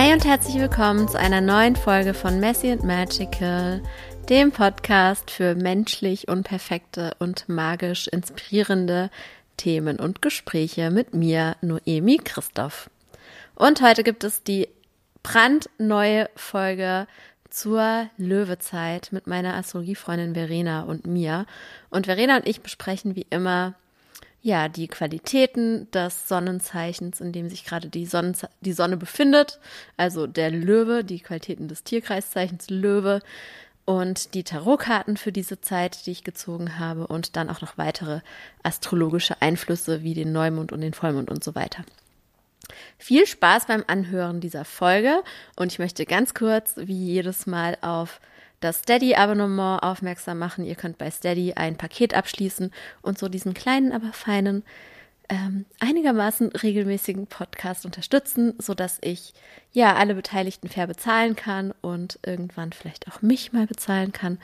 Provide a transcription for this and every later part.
Hi und herzlich willkommen zu einer neuen Folge von Messy and Magical, dem Podcast für menschlich unperfekte und magisch inspirierende Themen und Gespräche mit mir, Noemi Christoph. Und heute gibt es die brandneue Folge zur Löwezeit mit meiner Astrologiefreundin Verena und mir. Und Verena und ich besprechen wie immer ja, die Qualitäten des Sonnenzeichens, in dem sich gerade die, die Sonne befindet, also der Löwe, die Qualitäten des Tierkreiszeichens Löwe und die Tarotkarten für diese Zeit, die ich gezogen habe. Und dann auch noch weitere astrologische Einflüsse wie den Neumond und den Vollmond und so weiter. Viel Spaß beim Anhören dieser Folge. Und ich möchte ganz kurz, wie jedes Mal, auf das Steady-Abonnement aufmerksam machen. Ihr könnt bei Steady ein Paket abschließen und so diesen kleinen, aber feinen, ähm, einigermaßen regelmäßigen Podcast unterstützen, so dass ich ja alle Beteiligten fair bezahlen kann und irgendwann vielleicht auch mich mal bezahlen kann.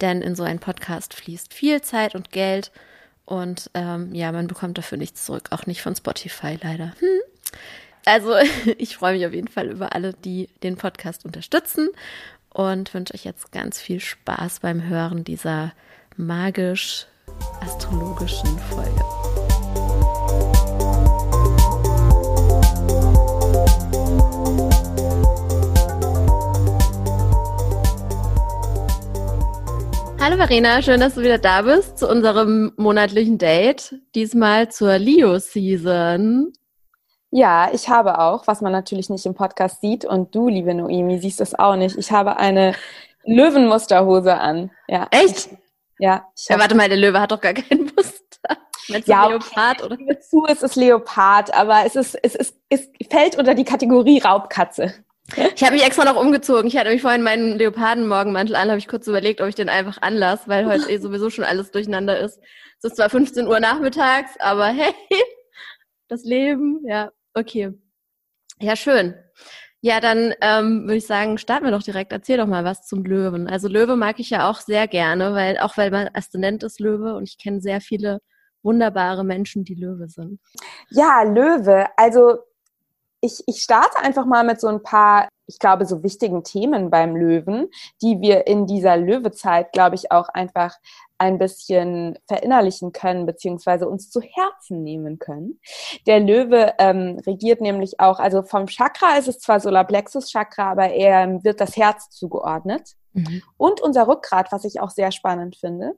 Denn in so einen Podcast fließt viel Zeit und Geld und ähm, ja, man bekommt dafür nichts zurück, auch nicht von Spotify leider. Hm. Also ich freue mich auf jeden Fall über alle, die den Podcast unterstützen und wünsche euch jetzt ganz viel Spaß beim Hören dieser magisch-astrologischen Folge. Hallo Verena, schön, dass du wieder da bist zu unserem monatlichen Date. Diesmal zur Leo-Season. Ja, ich habe auch, was man natürlich nicht im Podcast sieht und du, liebe Noemi, siehst es auch nicht. Ich habe eine Löwenmusterhose an. Ja. Echt? Ja. ja, warte mal, der Löwe hat doch gar kein Muster. Meinst ja, Leopard oder? Ich zu, es ist Leopard, aber es ist, es ist, es fällt unter die Kategorie Raubkatze. Ich habe mich extra noch umgezogen. Ich hatte mich vorhin meinen Leopardenmorgenmantel an, habe ich kurz überlegt, ob ich den einfach anlasse, weil heute eh sowieso schon alles durcheinander ist. Es ist zwar 15 Uhr nachmittags, aber hey, das Leben, ja. Okay. Ja, schön. Ja, dann ähm, würde ich sagen, starten wir doch direkt. Erzähl doch mal was zum Löwen. Also Löwe mag ich ja auch sehr gerne, weil auch weil man Aszendent ist Löwe und ich kenne sehr viele wunderbare Menschen, die Löwe sind. Ja, Löwe. Also ich, ich starte einfach mal mit so ein paar, ich glaube, so wichtigen Themen beim Löwen, die wir in dieser Löwezeit, glaube ich, auch einfach ein bisschen verinnerlichen können, beziehungsweise uns zu Herzen nehmen können. Der Löwe ähm, regiert nämlich auch, also vom Chakra ist es zwar Solarplexus Chakra, aber er wird das Herz zugeordnet. Mhm. Und unser Rückgrat, was ich auch sehr spannend finde.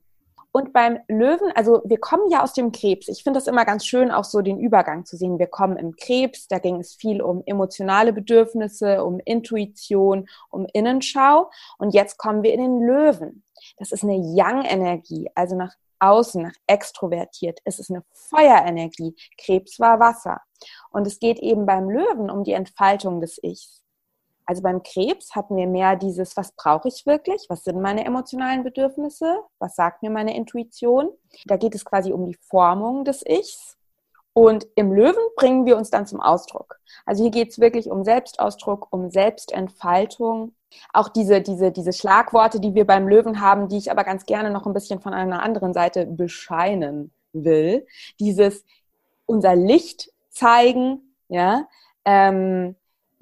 Und beim Löwen, also wir kommen ja aus dem Krebs. Ich finde das immer ganz schön, auch so den Übergang zu sehen. Wir kommen im Krebs, da ging es viel um emotionale Bedürfnisse, um Intuition, um Innenschau. Und jetzt kommen wir in den Löwen. Das ist eine Yang-Energie, also nach außen, nach extrovertiert. Es ist eine Feuerenergie. Krebs war Wasser. Und es geht eben beim Löwen um die Entfaltung des Ichs. Also beim Krebs hatten wir mehr dieses, was brauche ich wirklich? Was sind meine emotionalen Bedürfnisse? Was sagt mir meine Intuition? Da geht es quasi um die Formung des Ichs. Und im Löwen bringen wir uns dann zum Ausdruck. Also hier geht es wirklich um Selbstausdruck, um Selbstentfaltung. Auch diese, diese, diese Schlagworte, die wir beim Löwen haben, die ich aber ganz gerne noch ein bisschen von einer anderen Seite bescheinen will. Dieses unser Licht zeigen, ja, ähm,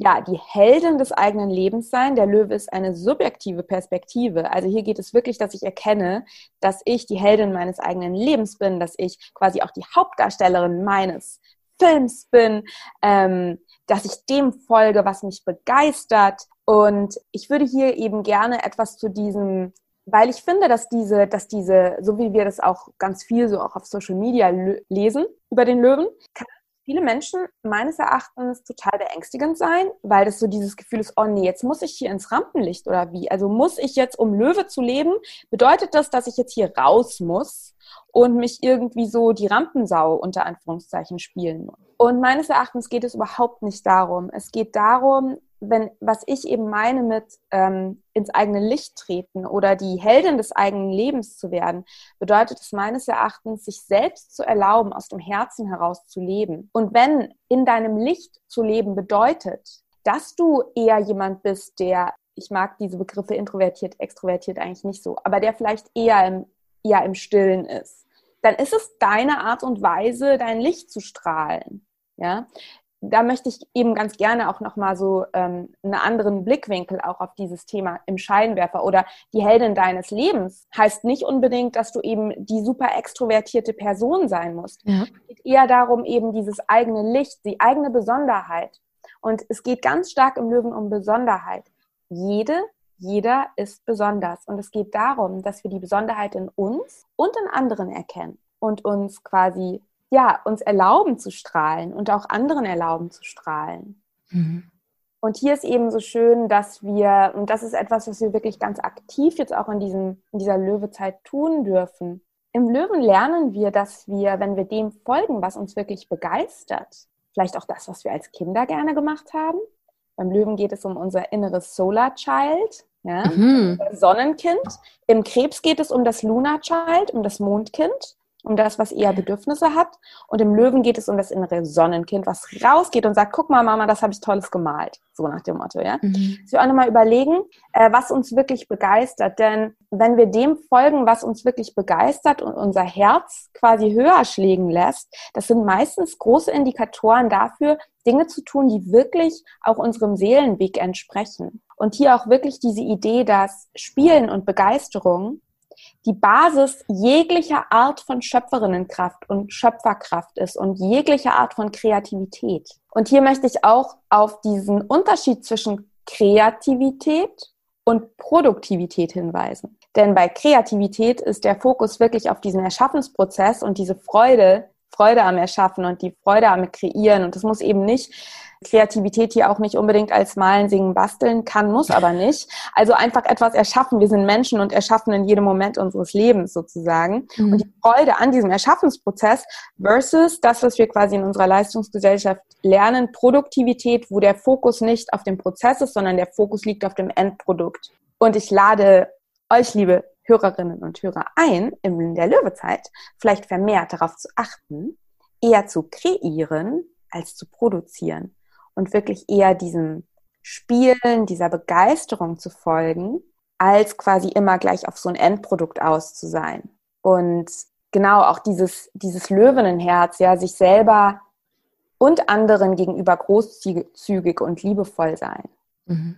ja, die Heldin des eigenen Lebens sein. Der Löwe ist eine subjektive Perspektive. Also hier geht es wirklich, dass ich erkenne, dass ich die Heldin meines eigenen Lebens bin, dass ich quasi auch die Hauptdarstellerin meines Films bin, ähm, dass ich dem folge, was mich begeistert. Und ich würde hier eben gerne etwas zu diesem weil ich finde, dass diese, dass diese, so wie wir das auch ganz viel so auch auf Social Media lesen über den Löwen, kann viele Menschen meines Erachtens total beängstigend sein, weil das so dieses Gefühl ist, oh nee, jetzt muss ich hier ins Rampenlicht oder wie? Also muss ich jetzt, um Löwe zu leben, bedeutet das, dass ich jetzt hier raus muss und mich irgendwie so die Rampensau unter Anführungszeichen spielen muss. Und meines Erachtens geht es überhaupt nicht darum. Es geht darum, wenn, was ich eben meine mit ähm, ins eigene Licht treten oder die Heldin des eigenen Lebens zu werden, bedeutet es meines Erachtens, sich selbst zu erlauben, aus dem Herzen heraus zu leben. Und wenn in deinem Licht zu leben bedeutet, dass du eher jemand bist, der, ich mag diese Begriffe introvertiert, extrovertiert eigentlich nicht so, aber der vielleicht eher im, eher im Stillen ist, dann ist es deine Art und Weise, dein Licht zu strahlen. Ja, da möchte ich eben ganz gerne auch nochmal so ähm, einen anderen Blickwinkel auch auf dieses Thema im Scheinwerfer oder die Heldin deines Lebens heißt nicht unbedingt, dass du eben die super extrovertierte Person sein musst. Ja. Es geht eher darum, eben dieses eigene Licht, die eigene Besonderheit. Und es geht ganz stark im Löwen um Besonderheit. Jede, jeder ist besonders. Und es geht darum, dass wir die Besonderheit in uns und in anderen erkennen und uns quasi ja, uns erlauben zu strahlen und auch anderen erlauben zu strahlen. Mhm. Und hier ist eben so schön, dass wir, und das ist etwas, was wir wirklich ganz aktiv jetzt auch in, diesem, in dieser Löwezeit tun dürfen. Im Löwen lernen wir, dass wir, wenn wir dem folgen, was uns wirklich begeistert, vielleicht auch das, was wir als Kinder gerne gemacht haben. Beim Löwen geht es um unser inneres Solar Child, ja, mhm. Sonnenkind. Im Krebs geht es um das Lunar Child, um das Mondkind um das, was eher Bedürfnisse hat. Und im Löwen geht es um das innere Sonnenkind, was rausgeht und sagt, guck mal, Mama, das habe ich Tolles gemalt. So nach dem Motto, ja. Mhm. Dass wir auch nochmal überlegen, äh, was uns wirklich begeistert. Denn wenn wir dem folgen, was uns wirklich begeistert und unser Herz quasi höher schlägen lässt, das sind meistens große Indikatoren dafür, Dinge zu tun, die wirklich auch unserem Seelenweg entsprechen. Und hier auch wirklich diese Idee, dass Spielen und Begeisterung die Basis jeglicher Art von Schöpferinnenkraft und Schöpferkraft ist und jeglicher Art von Kreativität. Und hier möchte ich auch auf diesen Unterschied zwischen Kreativität und Produktivität hinweisen. Denn bei Kreativität ist der Fokus wirklich auf diesen Erschaffensprozess und diese Freude, Freude am Erschaffen und die Freude am Kreieren. Und es muss eben nicht Kreativität hier auch nicht unbedingt als Malen, Singen, Basteln kann, muss aber nicht. Also einfach etwas erschaffen. Wir sind Menschen und erschaffen in jedem Moment unseres Lebens sozusagen. Mhm. Und die Freude an diesem Erschaffensprozess versus das, was wir quasi in unserer Leistungsgesellschaft lernen, Produktivität, wo der Fokus nicht auf dem Prozess ist, sondern der Fokus liegt auf dem Endprodukt. Und ich lade euch, liebe Hörerinnen und Hörer, ein, in der Löwezeit vielleicht vermehrt darauf zu achten, eher zu kreieren als zu produzieren und wirklich eher diesem Spielen, dieser Begeisterung zu folgen, als quasi immer gleich auf so ein Endprodukt aus zu sein. Und genau auch dieses, dieses Löwenenherz, ja, sich selber und anderen gegenüber großzügig und liebevoll sein. Mhm.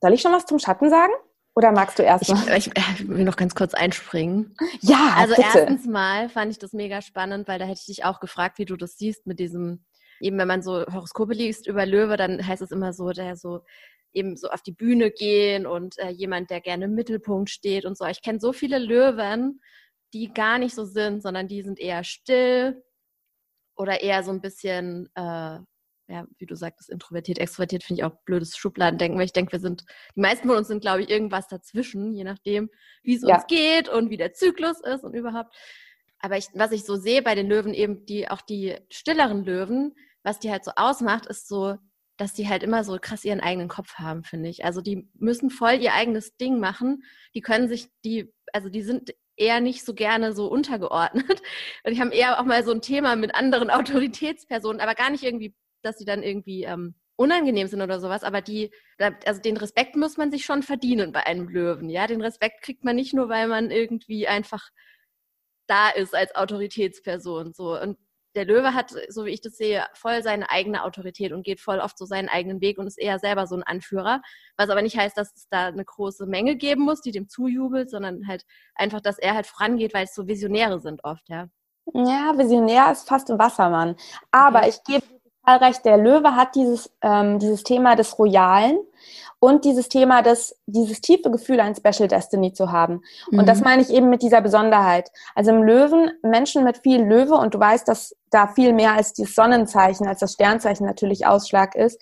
Soll ich schon was zum Schatten sagen? Oder magst du erst mal? Ich, ich, will noch ganz kurz einspringen. Ja, also bitte. erstens mal fand ich das mega spannend, weil da hätte ich dich auch gefragt, wie du das siehst mit diesem eben wenn man so Horoskope liest über Löwe, dann heißt es immer so, der so eben so auf die Bühne gehen und äh, jemand, der gerne im Mittelpunkt steht und so. Ich kenne so viele Löwen, die gar nicht so sind, sondern die sind eher still oder eher so ein bisschen, äh, ja, wie du sagtest, introvertiert, extrovertiert finde ich auch blödes Schubladendenken, weil ich denke, wir sind, die meisten von uns sind, glaube ich, irgendwas dazwischen, je nachdem, wie es ja. uns geht und wie der Zyklus ist und überhaupt. Aber ich, was ich so sehe bei den Löwen, eben die, auch die stilleren Löwen, was die halt so ausmacht, ist so, dass die halt immer so krass ihren eigenen Kopf haben, finde ich. Also die müssen voll ihr eigenes Ding machen. Die können sich, die, also die sind eher nicht so gerne so untergeordnet. Und die haben eher auch mal so ein Thema mit anderen Autoritätspersonen, aber gar nicht irgendwie, dass sie dann irgendwie ähm, unangenehm sind oder sowas, aber die, also den Respekt muss man sich schon verdienen bei einem Löwen, ja. Den Respekt kriegt man nicht nur, weil man irgendwie einfach da ist als Autoritätsperson, so. Und der Löwe hat, so wie ich das sehe, voll seine eigene Autorität und geht voll oft so seinen eigenen Weg und ist eher selber so ein Anführer. Was aber nicht heißt, dass es da eine große Menge geben muss, die dem zujubelt, sondern halt einfach, dass er halt vorangeht, weil es so Visionäre sind oft, ja. Ja, Visionär ist fast ein Wassermann. Aber okay. ich gebe recht, der Löwe hat dieses, ähm, dieses Thema des Royalen und dieses Thema, des, dieses tiefe Gefühl, ein Special Destiny zu haben. Mhm. Und das mhm. meine ich eben mit dieser Besonderheit. Also im Löwen, Menschen mit viel Löwe, und du weißt, dass da viel mehr als das Sonnenzeichen, als das Sternzeichen natürlich Ausschlag ist.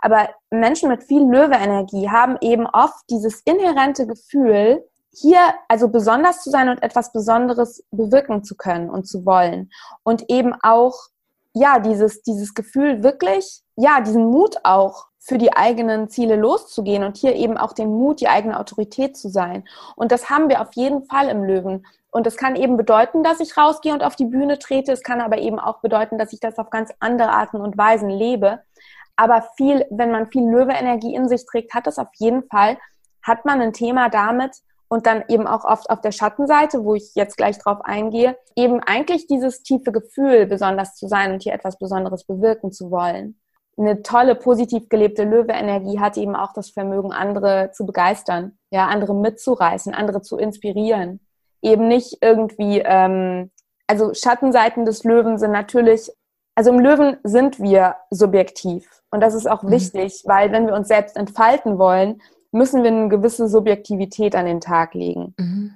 Aber Menschen mit viel Löwe-Energie haben eben oft dieses inhärente Gefühl, hier also besonders zu sein und etwas Besonderes bewirken zu können und zu wollen. Und eben auch, ja, dieses, dieses Gefühl wirklich, ja, diesen Mut auch für die eigenen Ziele loszugehen und hier eben auch den Mut, die eigene Autorität zu sein. Und das haben wir auf jeden Fall im Löwen. Und es kann eben bedeuten, dass ich rausgehe und auf die Bühne trete. Es kann aber eben auch bedeuten, dass ich das auf ganz andere Arten und Weisen lebe. Aber viel, wenn man viel Löwe-Energie in sich trägt, hat das auf jeden Fall, hat man ein Thema damit, und dann eben auch oft auf der Schattenseite, wo ich jetzt gleich drauf eingehe, eben eigentlich dieses tiefe Gefühl, besonders zu sein und hier etwas Besonderes bewirken zu wollen. eine tolle, positiv gelebte Löwe-Energie hat eben auch das Vermögen, andere zu begeistern, ja, andere mitzureißen, andere zu inspirieren. Eben nicht irgendwie, ähm, also Schattenseiten des Löwen sind natürlich, also im Löwen sind wir subjektiv. Und das ist auch mhm. wichtig, weil wenn wir uns selbst entfalten wollen, müssen wir eine gewisse Subjektivität an den Tag legen. Mhm.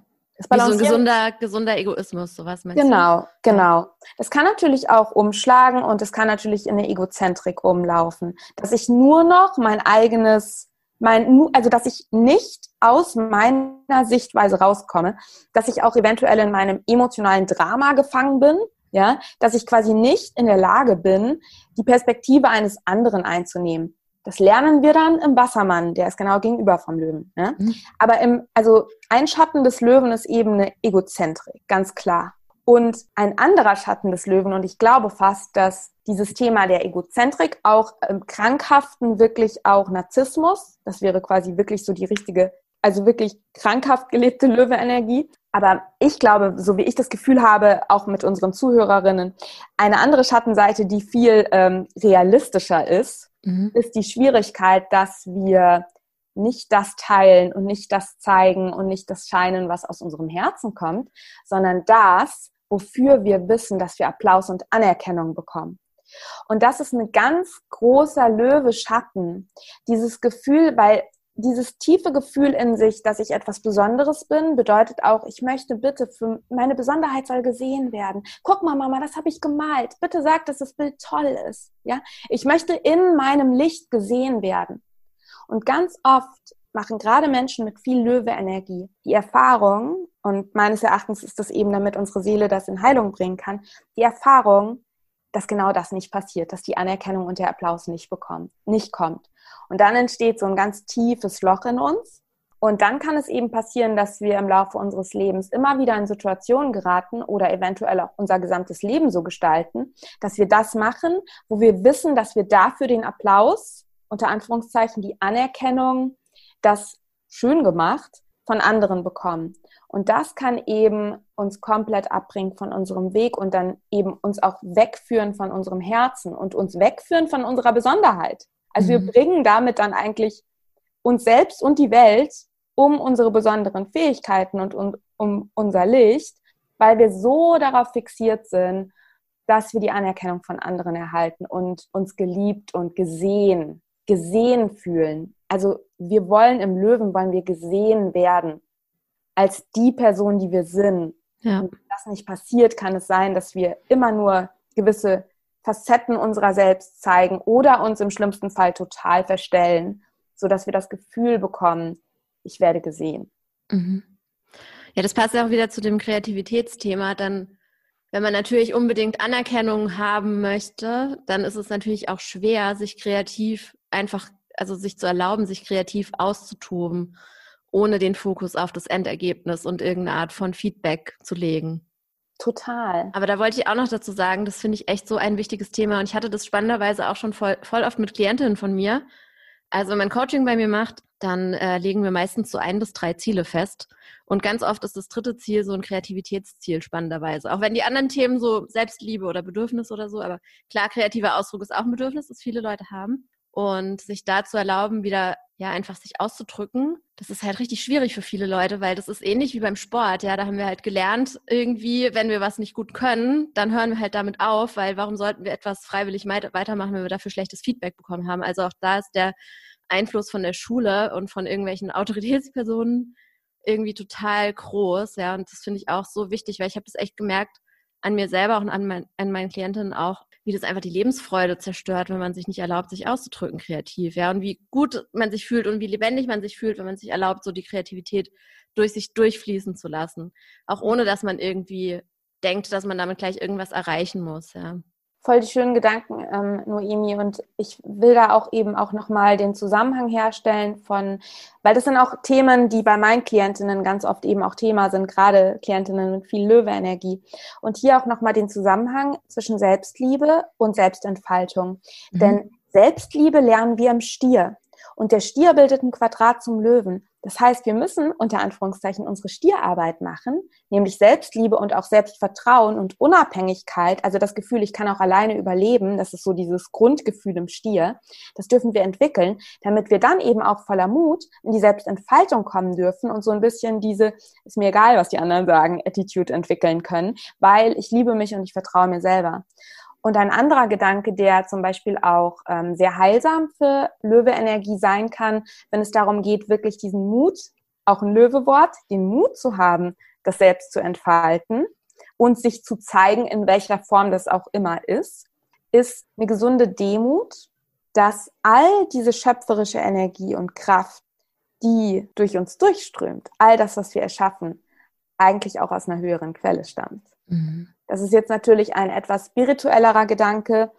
Wie so ein gesunder, gesunder Egoismus, sowas meinst Genau, du? genau. Das kann natürlich auch umschlagen und es kann natürlich in eine Egozentrik umlaufen. Dass ich nur noch mein eigenes, mein, also dass ich nicht aus meiner Sichtweise rauskomme, dass ich auch eventuell in meinem emotionalen Drama gefangen bin, ja, dass ich quasi nicht in der Lage bin, die Perspektive eines anderen einzunehmen. Das lernen wir dann im Wassermann, der ist genau gegenüber vom Löwen. Ne? Mhm. Aber im, also ein Schatten des Löwen ist eben eine Egozentrik, ganz klar. Und ein anderer Schatten des Löwen, und ich glaube fast, dass dieses Thema der Egozentrik auch im Krankhaften wirklich auch Narzissmus, das wäre quasi wirklich so die richtige, also wirklich krankhaft gelebte Löwe-Energie. Aber ich glaube, so wie ich das Gefühl habe, auch mit unseren Zuhörerinnen, eine andere Schattenseite, die viel ähm, realistischer ist, mhm. ist die Schwierigkeit, dass wir nicht das teilen und nicht das zeigen und nicht das scheinen, was aus unserem Herzen kommt, sondern das, wofür wir wissen, dass wir Applaus und Anerkennung bekommen. Und das ist ein ganz großer Löwe-Schatten. Dieses Gefühl, weil dieses tiefe Gefühl in sich, dass ich etwas Besonderes bin, bedeutet auch, ich möchte bitte für meine Besonderheit soll gesehen werden. Guck mal, Mama, das habe ich gemalt. Bitte sag, dass das Bild toll ist. Ja, ich möchte in meinem Licht gesehen werden. Und ganz oft machen gerade Menschen mit viel Löwe-Energie die Erfahrung, und meines Erachtens ist das eben, damit unsere Seele das in Heilung bringen kann, die Erfahrung, dass genau das nicht passiert, dass die Anerkennung und der Applaus nicht bekommt, nicht kommt. Und dann entsteht so ein ganz tiefes Loch in uns. Und dann kann es eben passieren, dass wir im Laufe unseres Lebens immer wieder in Situationen geraten oder eventuell auch unser gesamtes Leben so gestalten, dass wir das machen, wo wir wissen, dass wir dafür den Applaus, unter Anführungszeichen die Anerkennung, das schön gemacht von anderen bekommen. Und das kann eben uns komplett abbringen von unserem Weg und dann eben uns auch wegführen von unserem Herzen und uns wegführen von unserer Besonderheit. Also mhm. wir bringen damit dann eigentlich uns selbst und die Welt um unsere besonderen Fähigkeiten und um, um unser Licht, weil wir so darauf fixiert sind, dass wir die Anerkennung von anderen erhalten und uns geliebt und gesehen, gesehen fühlen. Also wir wollen im Löwen, wollen wir gesehen werden als die Person, die wir sind. Ja. Und wenn das nicht passiert, kann es sein, dass wir immer nur gewisse Facetten unserer selbst zeigen oder uns im schlimmsten Fall total verstellen, sodass wir das Gefühl bekommen, ich werde gesehen. Mhm. Ja, das passt auch wieder zu dem Kreativitätsthema. Dann, wenn man natürlich unbedingt Anerkennung haben möchte, dann ist es natürlich auch schwer, sich kreativ einfach, also sich zu erlauben, sich kreativ auszutoben, ohne den Fokus auf das Endergebnis und irgendeine Art von Feedback zu legen. Total. Aber da wollte ich auch noch dazu sagen, das finde ich echt so ein wichtiges Thema. Und ich hatte das spannenderweise auch schon voll, voll oft mit Klientinnen von mir. Also wenn man Coaching bei mir macht, dann äh, legen wir meistens so ein bis drei Ziele fest. Und ganz oft ist das dritte Ziel so ein Kreativitätsziel, spannenderweise. Auch wenn die anderen Themen so Selbstliebe oder Bedürfnis oder so, aber klar, kreativer Ausdruck ist auch ein Bedürfnis, das viele Leute haben. Und sich da zu erlauben, wieder ja einfach sich auszudrücken, das ist halt richtig schwierig für viele Leute, weil das ist ähnlich wie beim Sport. Ja, da haben wir halt gelernt, irgendwie, wenn wir was nicht gut können, dann hören wir halt damit auf, weil warum sollten wir etwas freiwillig weitermachen, wenn wir dafür schlechtes Feedback bekommen haben? Also auch da ist der Einfluss von der Schule und von irgendwelchen Autoritätspersonen irgendwie total groß. Ja, und das finde ich auch so wichtig, weil ich habe das echt gemerkt an mir selber und an, mein, an meinen Klientinnen auch, wie das einfach die Lebensfreude zerstört, wenn man sich nicht erlaubt, sich auszudrücken kreativ, ja, und wie gut man sich fühlt und wie lebendig man sich fühlt, wenn man sich erlaubt, so die Kreativität durch sich durchfließen zu lassen, auch ohne dass man irgendwie denkt, dass man damit gleich irgendwas erreichen muss, ja voll die schönen Gedanken, ähm, Noemi. Und ich will da auch eben auch nochmal den Zusammenhang herstellen von, weil das sind auch Themen, die bei meinen Klientinnen ganz oft eben auch Thema sind, gerade Klientinnen mit viel Löwe-Energie. Und hier auch nochmal den Zusammenhang zwischen Selbstliebe und Selbstentfaltung. Mhm. Denn Selbstliebe lernen wir im Stier. Und der Stier bildet ein Quadrat zum Löwen. Das heißt, wir müssen unter Anführungszeichen unsere Stierarbeit machen, nämlich Selbstliebe und auch Selbstvertrauen und Unabhängigkeit, also das Gefühl, ich kann auch alleine überleben, das ist so dieses Grundgefühl im Stier, das dürfen wir entwickeln, damit wir dann eben auch voller Mut in die Selbstentfaltung kommen dürfen und so ein bisschen diese, ist mir egal, was die anderen sagen, Attitude entwickeln können, weil ich liebe mich und ich vertraue mir selber. Und ein anderer Gedanke, der zum Beispiel auch ähm, sehr heilsam für Löwe-Energie sein kann, wenn es darum geht, wirklich diesen Mut, auch ein Löwewort, den Mut zu haben, das selbst zu entfalten und sich zu zeigen, in welcher Form das auch immer ist, ist eine gesunde Demut, dass all diese schöpferische Energie und Kraft, die durch uns durchströmt, all das, was wir erschaffen, eigentlich auch aus einer höheren Quelle stammt. Mhm. Das ist jetzt natürlich ein etwas spirituellerer Gedanke.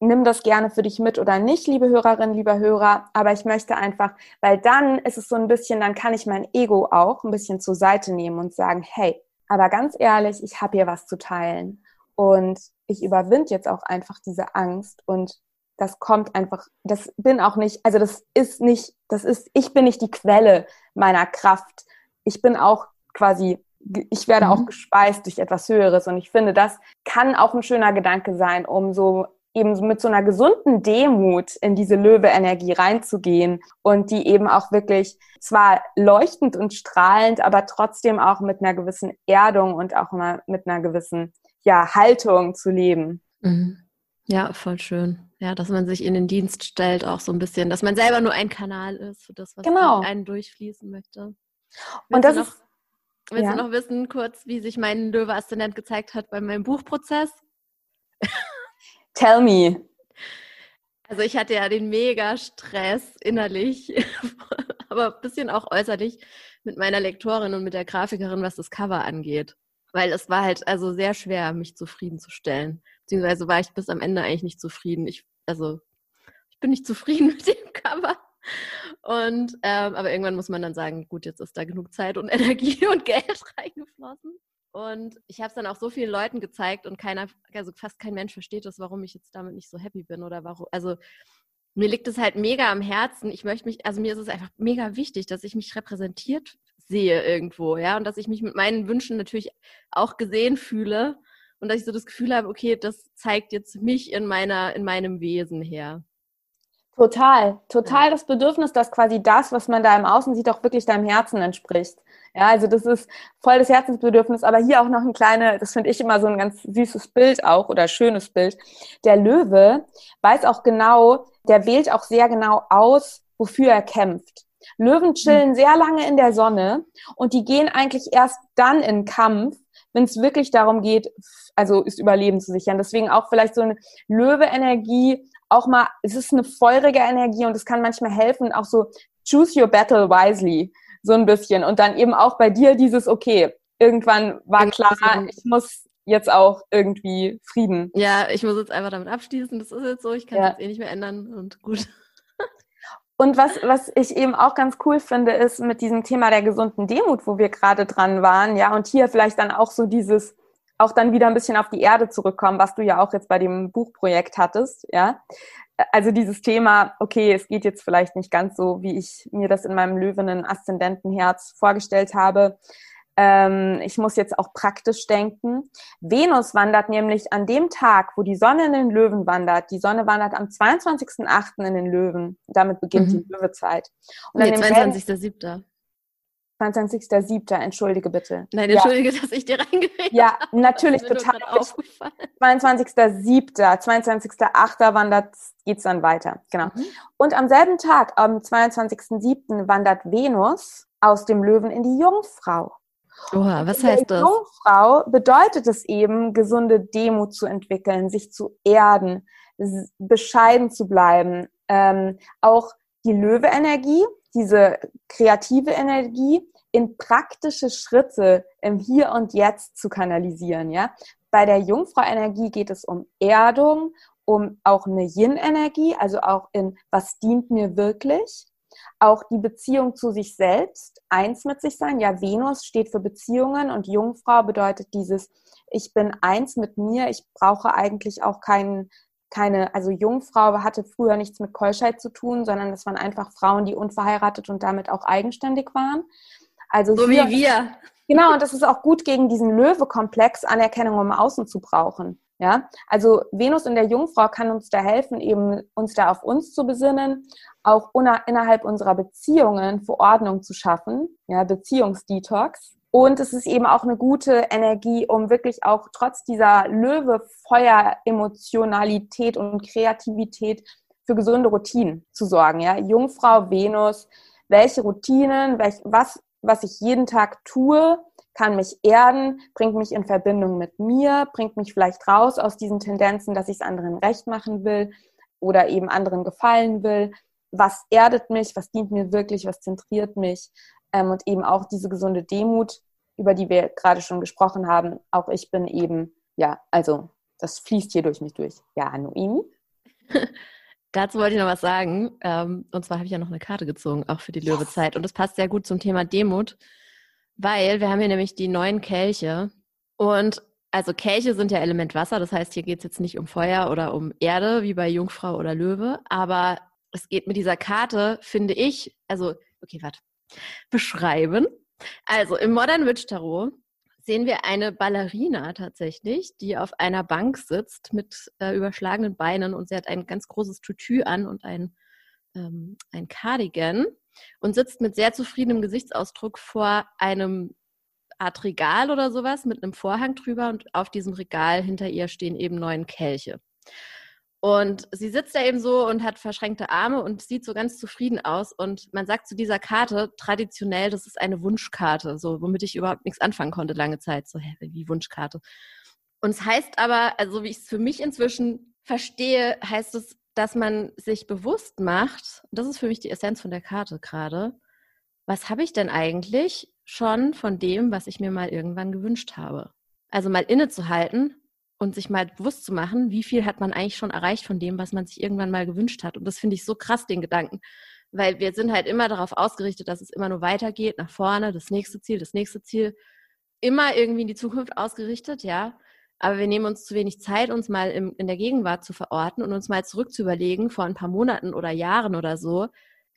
Nimm das gerne für dich mit oder nicht, liebe Hörerin, lieber Hörer. Aber ich möchte einfach, weil dann ist es so ein bisschen, dann kann ich mein Ego auch ein bisschen zur Seite nehmen und sagen, hey, aber ganz ehrlich, ich habe hier was zu teilen. Und ich überwinde jetzt auch einfach diese Angst und das kommt einfach, das bin auch nicht, also das ist nicht, das ist, ich bin nicht die Quelle meiner Kraft. Ich bin auch quasi ich werde mhm. auch gespeist durch etwas Höheres. Und ich finde, das kann auch ein schöner Gedanke sein, um so eben mit so einer gesunden Demut in diese Löwe-Energie reinzugehen und die eben auch wirklich zwar leuchtend und strahlend, aber trotzdem auch mit einer gewissen Erdung und auch immer mit einer gewissen ja, Haltung zu leben. Mhm. Ja, voll schön. Ja, dass man sich in den Dienst stellt, auch so ein bisschen, dass man selber nur ein Kanal ist für das, was genau. einen durchfließen möchte. Willst und das ist Willst ja. du noch wissen, kurz, wie sich mein Löwe-Aszendent gezeigt hat bei meinem Buchprozess? Tell me. Also ich hatte ja den Mega-Stress innerlich, aber ein bisschen auch äußerlich mit meiner Lektorin und mit der Grafikerin, was das Cover angeht. Weil es war halt also sehr schwer, mich zufriedenzustellen. Beziehungsweise war ich bis am Ende eigentlich nicht zufrieden. Ich, also, ich bin nicht zufrieden mit dem Cover. Und ähm, aber irgendwann muss man dann sagen, gut, jetzt ist da genug Zeit und Energie und Geld reingeflossen. Und ich habe es dann auch so vielen Leuten gezeigt und keiner, also fast kein Mensch versteht das, warum ich jetzt damit nicht so happy bin oder warum. Also mir liegt es halt mega am Herzen. Ich möchte mich, also mir ist es einfach mega wichtig, dass ich mich repräsentiert sehe irgendwo, ja, und dass ich mich mit meinen Wünschen natürlich auch gesehen fühle und dass ich so das Gefühl habe, okay, das zeigt jetzt mich in meiner, in meinem Wesen her. Total, total das Bedürfnis, dass quasi das, was man da im Außen sieht, auch wirklich deinem Herzen entspricht. Ja, also das ist voll das Herzensbedürfnis, aber hier auch noch ein kleines, das finde ich immer so ein ganz süßes Bild auch oder schönes Bild. Der Löwe weiß auch genau, der wählt auch sehr genau aus, wofür er kämpft. Löwen chillen mhm. sehr lange in der Sonne und die gehen eigentlich erst dann in Kampf, wenn es wirklich darum geht, also ist Überleben zu sichern. Deswegen auch vielleicht so eine Löwe-Energie auch mal, es ist eine feurige Energie und es kann manchmal helfen, auch so choose your battle wisely, so ein bisschen. Und dann eben auch bei dir dieses, okay, irgendwann war klar, ich muss jetzt auch irgendwie Frieden. Ja, ich muss jetzt einfach damit abschließen, das ist jetzt so, ich kann es ja. jetzt eh nicht mehr ändern und gut. Und was, was ich eben auch ganz cool finde, ist mit diesem Thema der gesunden Demut, wo wir gerade dran waren, ja, und hier vielleicht dann auch so dieses, auch dann wieder ein bisschen auf die Erde zurückkommen, was du ja auch jetzt bei dem Buchprojekt hattest, ja. Also dieses Thema, okay, es geht jetzt vielleicht nicht ganz so, wie ich mir das in meinem löwenen Aszendentenherz vorgestellt habe. Ähm, ich muss jetzt auch praktisch denken. Venus wandert nämlich an dem Tag, wo die Sonne in den Löwen wandert. Die Sonne wandert am 22.08. in den Löwen. Damit beginnt mhm. die Löwezeit. Und nee, 22.07. 22.07. Entschuldige bitte. Nein, entschuldige, ja. dass ich dir reingeredet Ja, natürlich total. 22.07., 22.08. wandert, geht's dann weiter. Genau. Mhm. Und am selben Tag, am 22.07. wandert Venus aus dem Löwen in die Jungfrau. Oha, was heißt das? Jungfrau bedeutet es eben, gesunde Demut zu entwickeln, sich zu erden, bescheiden zu bleiben. Ähm, auch die Löwe-Energie, diese kreative Energie in praktische Schritte im Hier und Jetzt zu kanalisieren, ja. Bei der Jungfrau-Energie geht es um Erdung, um auch eine Yin-Energie, also auch in was dient mir wirklich. Auch die Beziehung zu sich selbst, eins mit sich sein. Ja, Venus steht für Beziehungen und Jungfrau bedeutet dieses, ich bin eins mit mir, ich brauche eigentlich auch keinen keine, also Jungfrau hatte früher nichts mit Keuschheit zu tun, sondern das waren einfach Frauen, die unverheiratet und damit auch eigenständig waren. Also so hier, wie wir. Genau, und das ist auch gut gegen diesen Löwe-Komplex, Anerkennung im Außen zu brauchen. Ja, also Venus in der Jungfrau kann uns da helfen, eben uns da auf uns zu besinnen, auch innerhalb unserer Beziehungen für Ordnung zu schaffen, ja, Beziehungsdetox. Und es ist eben auch eine gute Energie, um wirklich auch trotz dieser Löwe-Feuer-Emotionalität und Kreativität für gesunde Routinen zu sorgen. Ja? Jungfrau, Venus, welche Routinen, welch, was, was ich jeden Tag tue, kann mich erden, bringt mich in Verbindung mit mir, bringt mich vielleicht raus aus diesen Tendenzen, dass ich es anderen recht machen will oder eben anderen gefallen will. Was erdet mich, was dient mir wirklich, was zentriert mich ähm, und eben auch diese gesunde Demut, über die wir gerade schon gesprochen haben. Auch ich bin eben, ja, also das fließt hier durch mich durch. Ja, Noemi? Dazu wollte ich noch was sagen. Ähm, und zwar habe ich ja noch eine Karte gezogen, auch für die Löwezeit. Und das passt sehr gut zum Thema Demut, weil wir haben hier nämlich die neuen Kelche. Und also Kelche sind ja Element Wasser, das heißt, hier geht es jetzt nicht um Feuer oder um Erde, wie bei Jungfrau oder Löwe, aber es geht mit dieser Karte, finde ich, also, okay, warte, beschreiben. Also im Modern Witch Tarot sehen wir eine Ballerina tatsächlich, die auf einer Bank sitzt mit äh, überschlagenen Beinen und sie hat ein ganz großes Tutu an und ein, ähm, ein Cardigan und sitzt mit sehr zufriedenem Gesichtsausdruck vor einem Art Regal oder sowas mit einem Vorhang drüber und auf diesem Regal hinter ihr stehen eben neun Kelche. Und sie sitzt da eben so und hat verschränkte Arme und sieht so ganz zufrieden aus. Und man sagt zu dieser Karte traditionell, das ist eine Wunschkarte, so womit ich überhaupt nichts anfangen konnte lange Zeit. So, hä, wie Wunschkarte. Und es heißt aber, also wie ich es für mich inzwischen verstehe, heißt es, dass man sich bewusst macht, das ist für mich die Essenz von der Karte gerade, was habe ich denn eigentlich schon von dem, was ich mir mal irgendwann gewünscht habe? Also mal innezuhalten und sich mal bewusst zu machen, wie viel hat man eigentlich schon erreicht von dem, was man sich irgendwann mal gewünscht hat. Und das finde ich so krass, den Gedanken, weil wir sind halt immer darauf ausgerichtet, dass es immer nur weitergeht, nach vorne, das nächste Ziel, das nächste Ziel, immer irgendwie in die Zukunft ausgerichtet, ja. Aber wir nehmen uns zu wenig Zeit, uns mal im, in der Gegenwart zu verorten und uns mal zurück zu überlegen, vor ein paar Monaten oder Jahren oder so,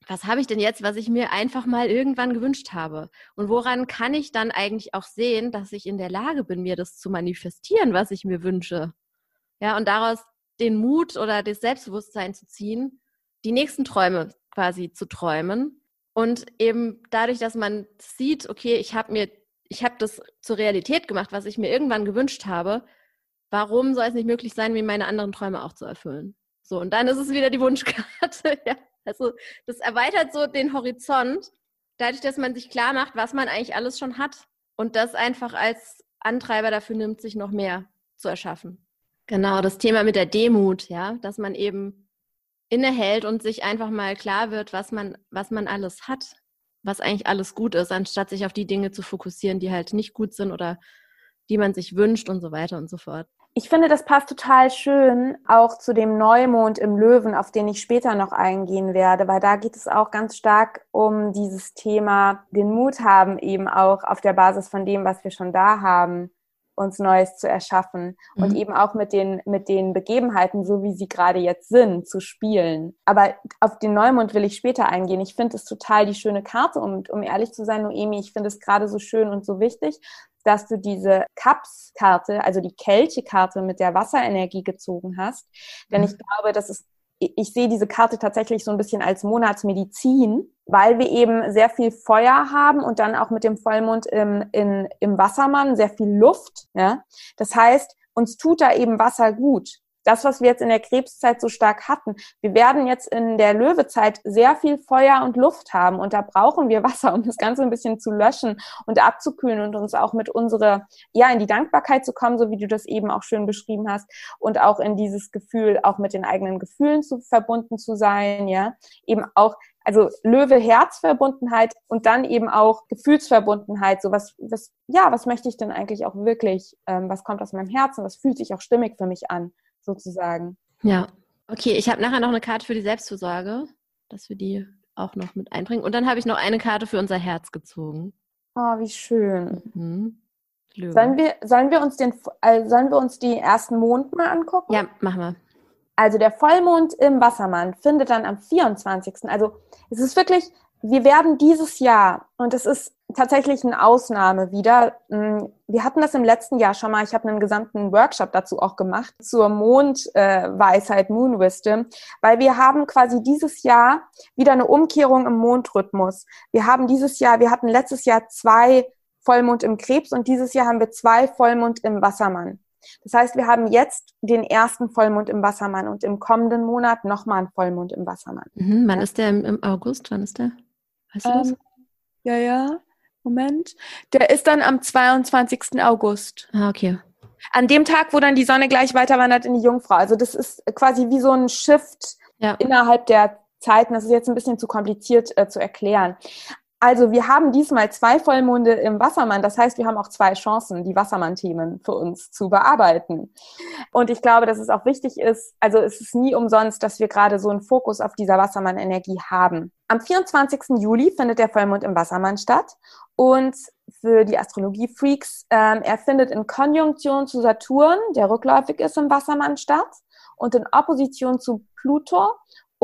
was habe ich denn jetzt, was ich mir einfach mal irgendwann gewünscht habe? Und woran kann ich dann eigentlich auch sehen, dass ich in der Lage bin, mir das zu manifestieren, was ich mir wünsche? Ja, und daraus den Mut oder das Selbstbewusstsein zu ziehen, die nächsten Träume quasi zu träumen. Und eben dadurch, dass man sieht, okay, ich habe mir, ich habe das zur Realität gemacht, was ich mir irgendwann gewünscht habe, warum soll es nicht möglich sein, mir meine anderen Träume auch zu erfüllen? So, und dann ist es wieder die Wunschkarte, ja. Also das erweitert so den Horizont, dadurch, dass man sich klar macht, was man eigentlich alles schon hat und das einfach als Antreiber dafür nimmt, sich noch mehr zu erschaffen. Genau, das Thema mit der Demut, ja, dass man eben innehält und sich einfach mal klar wird, was man, was man alles hat, was eigentlich alles gut ist, anstatt sich auf die Dinge zu fokussieren, die halt nicht gut sind oder die man sich wünscht und so weiter und so fort. Ich finde, das passt total schön auch zu dem Neumond im Löwen, auf den ich später noch eingehen werde, weil da geht es auch ganz stark um dieses Thema, den Mut haben, eben auch auf der Basis von dem, was wir schon da haben, uns Neues zu erschaffen mhm. und eben auch mit den, mit den Begebenheiten, so wie sie gerade jetzt sind, zu spielen. Aber auf den Neumond will ich später eingehen. Ich finde es total die schöne Karte und um ehrlich zu sein, Noemi, ich finde es gerade so schön und so wichtig, dass du diese Cups-Karte, also die Kelche-Karte mit der Wasserenergie gezogen hast. Denn mhm. ich glaube, das ist ich sehe diese Karte tatsächlich so ein bisschen als Monatsmedizin, weil wir eben sehr viel Feuer haben und dann auch mit dem Vollmond im, in, im Wassermann sehr viel Luft. Ja? Das heißt, uns tut da eben Wasser gut das, was wir jetzt in der Krebszeit so stark hatten. Wir werden jetzt in der Löwezeit sehr viel Feuer und Luft haben und da brauchen wir Wasser, um das Ganze ein bisschen zu löschen und abzukühlen und uns auch mit unserer, ja, in die Dankbarkeit zu kommen, so wie du das eben auch schön beschrieben hast und auch in dieses Gefühl, auch mit den eigenen Gefühlen zu verbunden zu sein, ja, eben auch also Löwe Herzverbundenheit und dann eben auch Gefühlsverbundenheit. So was, was, ja, was möchte ich denn eigentlich auch wirklich? Ähm, was kommt aus meinem Herzen? Was fühlt sich auch stimmig für mich an? Sozusagen. Ja. Okay, ich habe nachher noch eine Karte für die Selbstversorge, dass wir die auch noch mit einbringen. Und dann habe ich noch eine Karte für unser Herz gezogen. Oh, wie schön. Mhm. Sollen wir, sollen wir uns den, äh, sollen wir uns die ersten Mond mal angucken? Ja, machen wir. Also der Vollmond im Wassermann findet dann am 24. Also es ist wirklich, wir werden dieses Jahr, und es ist tatsächlich eine Ausnahme wieder, hm, wir hatten das im letzten Jahr schon mal, ich habe einen gesamten Workshop dazu auch gemacht, zur Mondweisheit, äh, Moon Wisdom, weil wir haben quasi dieses Jahr wieder eine Umkehrung im Mondrhythmus. Wir haben dieses Jahr, wir hatten letztes Jahr zwei Vollmond im Krebs und dieses Jahr haben wir zwei Vollmond im Wassermann. Das heißt, wir haben jetzt den ersten Vollmond im Wassermann und im kommenden Monat nochmal einen Vollmond im Wassermann. Mhm, wann ist der im, August? Wann ist der? Weißt du ähm, das? Ja, ja. Moment. Der ist dann am 22. August. Ah, okay. An dem Tag, wo dann die Sonne gleich weiter wandert in die Jungfrau. Also das ist quasi wie so ein Shift ja. innerhalb der Zeiten. Das ist jetzt ein bisschen zu kompliziert äh, zu erklären. Also wir haben diesmal zwei Vollmonde im Wassermann. Das heißt, wir haben auch zwei Chancen, die Wassermann-Themen für uns zu bearbeiten. Und ich glaube, dass es auch wichtig ist, also es ist nie umsonst, dass wir gerade so einen Fokus auf dieser Wassermann-Energie haben. Am 24. Juli findet der Vollmond im Wassermann statt. Und für die Astrologie-Freaks, ähm, er findet in Konjunktion zu Saturn, der rückläufig ist im Wassermann statt, und in Opposition zu Pluto,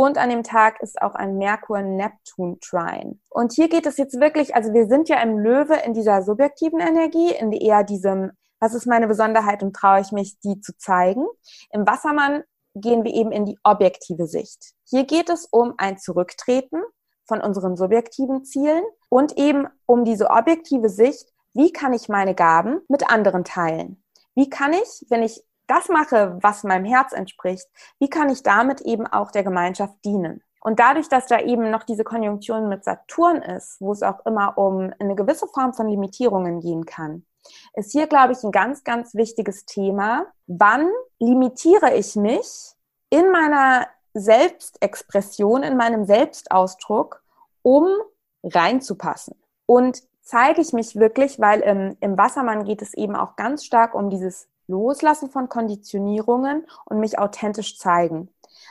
und an dem Tag ist auch ein Merkur-Neptun-Trine. Und hier geht es jetzt wirklich, also wir sind ja im Löwe in dieser subjektiven Energie, in eher diesem, was ist meine Besonderheit und traue ich mich, die zu zeigen. Im Wassermann gehen wir eben in die objektive Sicht. Hier geht es um ein Zurücktreten von unseren subjektiven Zielen und eben um diese objektive Sicht, wie kann ich meine Gaben mit anderen teilen? Wie kann ich, wenn ich das mache, was meinem Herz entspricht, wie kann ich damit eben auch der Gemeinschaft dienen? Und dadurch, dass da eben noch diese Konjunktion mit Saturn ist, wo es auch immer um eine gewisse Form von Limitierungen gehen kann, ist hier, glaube ich, ein ganz, ganz wichtiges Thema. Wann limitiere ich mich in meiner Selbstexpression, in meinem Selbstausdruck, um reinzupassen? Und zeige ich mich wirklich, weil im, im Wassermann geht es eben auch ganz stark um dieses Loslassen von Konditionierungen und mich authentisch zeigen.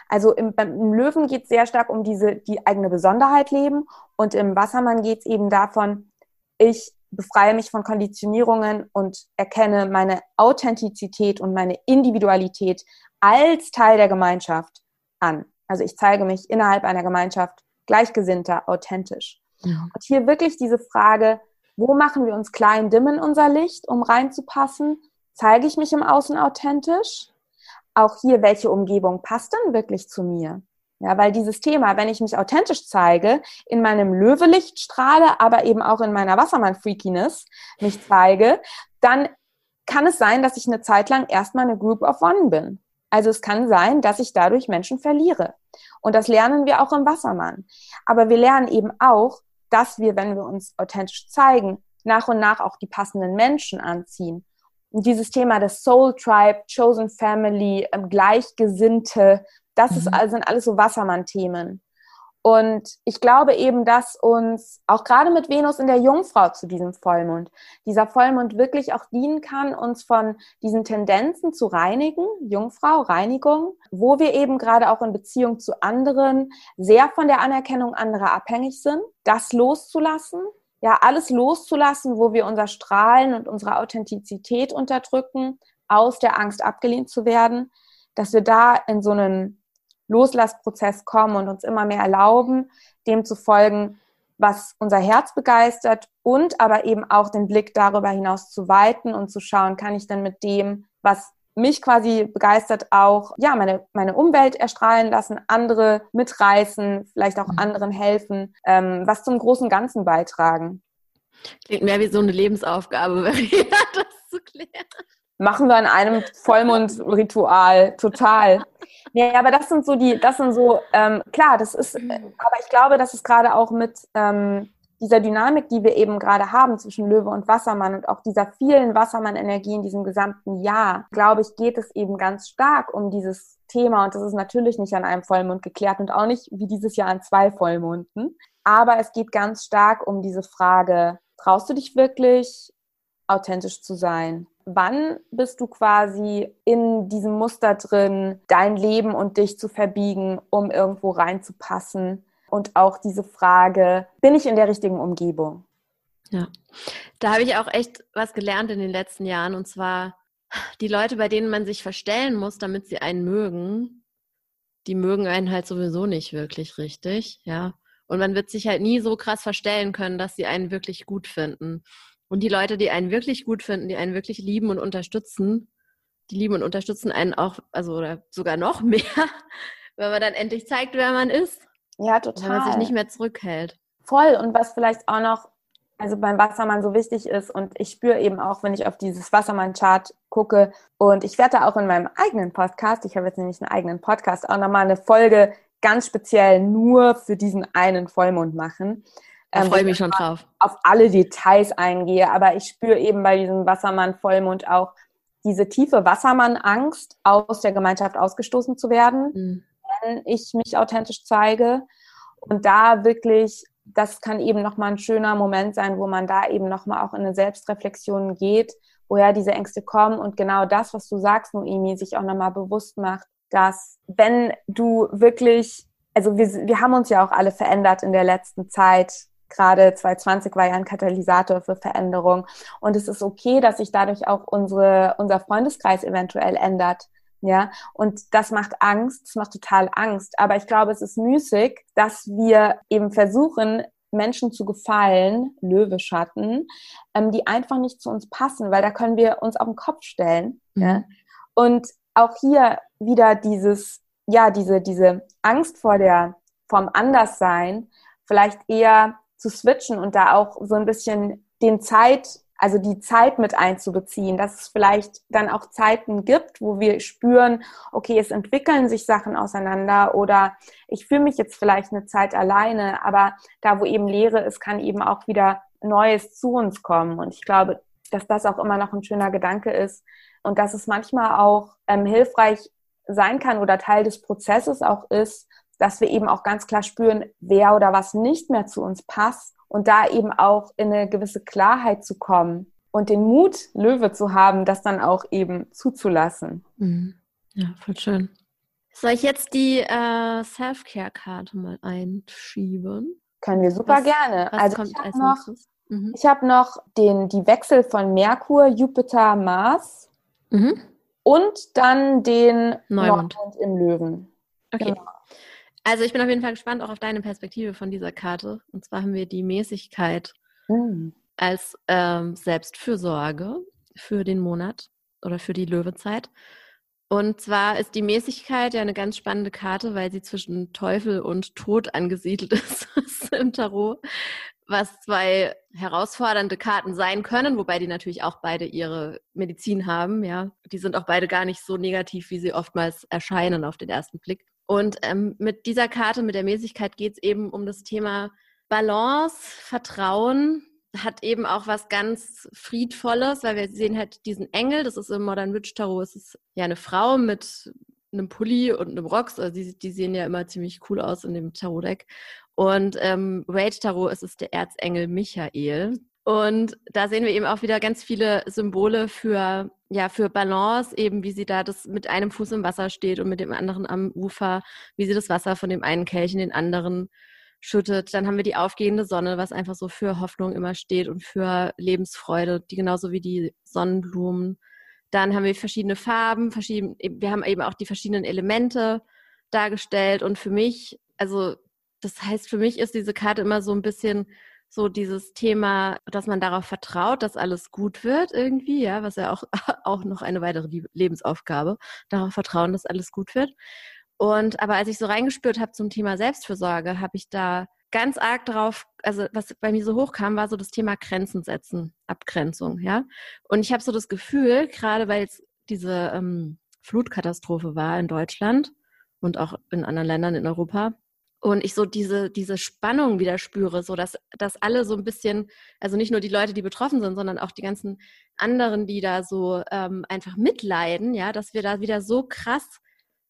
Also im, im Löwen geht es sehr stark um diese, die eigene Besonderheit leben und im Wassermann geht es eben davon, ich befreie mich von Konditionierungen und erkenne meine Authentizität und meine Individualität als Teil der Gemeinschaft an. Also ich zeige mich innerhalb einer Gemeinschaft gleichgesinnter, authentisch. Ja. Und hier wirklich diese Frage, wo machen wir uns klein, dimmen unser Licht, um reinzupassen? Zeige ich mich im Außen authentisch? Auch hier, welche Umgebung passt denn wirklich zu mir? Ja, weil dieses Thema, wenn ich mich authentisch zeige, in meinem Löwelicht strahle, aber eben auch in meiner Wassermann-Freakiness mich zeige, dann kann es sein, dass ich eine Zeit lang erstmal eine Group of One bin. Also es kann sein, dass ich dadurch Menschen verliere. Und das lernen wir auch im Wassermann. Aber wir lernen eben auch, dass wir, wenn wir uns authentisch zeigen, nach und nach auch die passenden Menschen anziehen dieses Thema des Soul Tribe, Chosen Family, ähm, Gleichgesinnte, das mhm. ist, sind alles so Wassermann-Themen. Und ich glaube eben, dass uns auch gerade mit Venus in der Jungfrau zu diesem Vollmond, dieser Vollmond wirklich auch dienen kann, uns von diesen Tendenzen zu reinigen, Jungfrau, Reinigung, wo wir eben gerade auch in Beziehung zu anderen sehr von der Anerkennung anderer abhängig sind, das loszulassen ja, alles loszulassen, wo wir unser Strahlen und unsere Authentizität unterdrücken, aus der Angst abgelehnt zu werden, dass wir da in so einen Loslassprozess kommen und uns immer mehr erlauben, dem zu folgen, was unser Herz begeistert und aber eben auch den Blick darüber hinaus zu weiten und zu schauen, kann ich denn mit dem, was mich quasi begeistert auch, ja, meine, meine Umwelt erstrahlen lassen, andere mitreißen, vielleicht auch mhm. anderen helfen, ähm, was zum großen Ganzen beitragen. Klingt mehr wie so eine Lebensaufgabe, das zu klären. Machen wir in einem Vollmondritual, total. Ja, aber das sind so die, das sind so, ähm, klar, das ist, mhm. aber ich glaube, dass es gerade auch mit ähm, dieser Dynamik, die wir eben gerade haben zwischen Löwe und Wassermann und auch dieser vielen Wassermann-Energie in diesem gesamten Jahr, glaube ich, geht es eben ganz stark um dieses Thema. Und das ist natürlich nicht an einem Vollmond geklärt und auch nicht wie dieses Jahr an zwei Vollmonden. Aber es geht ganz stark um diese Frage, traust du dich wirklich, authentisch zu sein? Wann bist du quasi in diesem Muster drin, dein Leben und dich zu verbiegen, um irgendwo reinzupassen? Und auch diese Frage, bin ich in der richtigen Umgebung? Ja, da habe ich auch echt was gelernt in den letzten Jahren und zwar die Leute, bei denen man sich verstellen muss, damit sie einen mögen, die mögen einen halt sowieso nicht wirklich richtig, ja. Und man wird sich halt nie so krass verstellen können, dass sie einen wirklich gut finden. Und die Leute, die einen wirklich gut finden, die einen wirklich lieben und unterstützen, die lieben und unterstützen einen auch, also oder sogar noch mehr, wenn man dann endlich zeigt, wer man ist. Ja, total. Wenn man sich nicht mehr zurückhält. Voll. Und was vielleicht auch noch, also beim Wassermann so wichtig ist, und ich spüre eben auch, wenn ich auf dieses Wassermann-Chart gucke, und ich werde auch in meinem eigenen Podcast, ich habe jetzt nämlich einen eigenen Podcast, auch nochmal eine Folge ganz speziell nur für diesen einen Vollmond machen. Da ähm, freue ich mich schon drauf. Auf alle Details eingehe, aber ich spüre eben bei diesem Wassermann-Vollmond auch diese tiefe Wassermann-Angst, aus der Gemeinschaft ausgestoßen zu werden, mhm. Wenn ich mich authentisch zeige. Und da wirklich, das kann eben nochmal ein schöner Moment sein, wo man da eben nochmal auch in eine Selbstreflexion geht, woher diese Ängste kommen und genau das, was du sagst, Noemi, sich auch nochmal bewusst macht, dass wenn du wirklich, also wir, wir haben uns ja auch alle verändert in der letzten Zeit, gerade 2020 war ja ein Katalysator für Veränderung. Und es ist okay, dass sich dadurch auch unsere, unser Freundeskreis eventuell ändert. Ja, und das macht Angst, das macht total Angst. Aber ich glaube, es ist müßig, dass wir eben versuchen, Menschen zu gefallen, Löweschatten, ähm, die einfach nicht zu uns passen, weil da können wir uns auf den Kopf stellen. Mhm. Ja? Und auch hier wieder dieses, ja, diese, diese Angst vor der, vom Anderssein, vielleicht eher zu switchen und da auch so ein bisschen den Zeit, also die Zeit mit einzubeziehen, dass es vielleicht dann auch Zeiten gibt, wo wir spüren, okay, es entwickeln sich Sachen auseinander oder ich fühle mich jetzt vielleicht eine Zeit alleine, aber da, wo eben Leere ist, kann eben auch wieder Neues zu uns kommen. Und ich glaube, dass das auch immer noch ein schöner Gedanke ist und dass es manchmal auch ähm, hilfreich sein kann oder Teil des Prozesses auch ist, dass wir eben auch ganz klar spüren, wer oder was nicht mehr zu uns passt und da eben auch in eine gewisse Klarheit zu kommen und den Mut, Löwe zu haben, das dann auch eben zuzulassen. Mhm. Ja, voll schön. Soll ich jetzt die äh, Self-Care-Karte mal einschieben? Können wir super was, gerne. Was also kommt ich habe als noch, mhm. ich hab noch den, die Wechsel von Merkur, Jupiter, Mars mhm. und dann den Neumond, Neumond im Löwen. Okay. Genau. Also ich bin auf jeden Fall gespannt auch auf deine Perspektive von dieser Karte. Und zwar haben wir die Mäßigkeit mhm. als ähm, Selbstfürsorge für den Monat oder für die Löwezeit. Und zwar ist die Mäßigkeit ja eine ganz spannende Karte, weil sie zwischen Teufel und Tod angesiedelt ist im Tarot, was zwei herausfordernde Karten sein können, wobei die natürlich auch beide ihre Medizin haben, ja. Die sind auch beide gar nicht so negativ, wie sie oftmals erscheinen auf den ersten Blick. Und ähm, mit dieser Karte, mit der Mäßigkeit geht es eben um das Thema Balance, Vertrauen, hat eben auch was ganz Friedvolles, weil wir sehen halt diesen Engel, das ist im Modern Witch Tarot, es ist ja eine Frau mit einem Pulli und einem Rocks, also die, die sehen ja immer ziemlich cool aus in dem Tarot-Deck. Und ähm, Rage Tarot ist es der Erzengel Michael. Und da sehen wir eben auch wieder ganz viele Symbole für, ja, für Balance, eben wie sie da das mit einem Fuß im Wasser steht und mit dem anderen am Ufer, wie sie das Wasser von dem einen Kelch in den anderen schüttet. Dann haben wir die aufgehende Sonne, was einfach so für Hoffnung immer steht und für Lebensfreude, die genauso wie die Sonnenblumen. Dann haben wir verschiedene Farben, verschiedene, wir haben eben auch die verschiedenen Elemente dargestellt. Und für mich, also das heißt, für mich ist diese Karte immer so ein bisschen so dieses Thema, dass man darauf vertraut, dass alles gut wird irgendwie, ja, was ja auch, auch noch eine weitere Lebensaufgabe, darauf vertrauen, dass alles gut wird. Und aber als ich so reingespürt habe zum Thema Selbstfürsorge, habe ich da ganz arg drauf, also was bei mir so hochkam, war so das Thema Grenzen setzen, Abgrenzung, ja. Und ich habe so das Gefühl, gerade weil jetzt diese ähm, Flutkatastrophe war in Deutschland und auch in anderen Ländern in Europa, und ich so diese, diese Spannung wieder spüre, so dass, dass alle so ein bisschen, also nicht nur die Leute, die betroffen sind, sondern auch die ganzen anderen, die da so ähm, einfach mitleiden, ja, dass wir da wieder so krass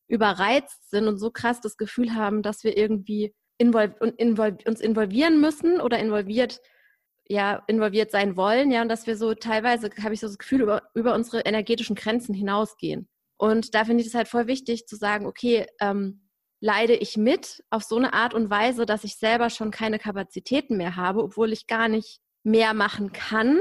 überreizt sind und so krass das Gefühl haben, dass wir irgendwie invol invol uns involvieren müssen oder involviert, ja, involviert sein wollen, ja, und dass wir so teilweise, habe ich so das Gefühl, über, über unsere energetischen Grenzen hinausgehen. Und da finde ich es halt voll wichtig zu sagen, okay, ähm, leide ich mit auf so eine Art und Weise, dass ich selber schon keine Kapazitäten mehr habe, obwohl ich gar nicht mehr machen kann.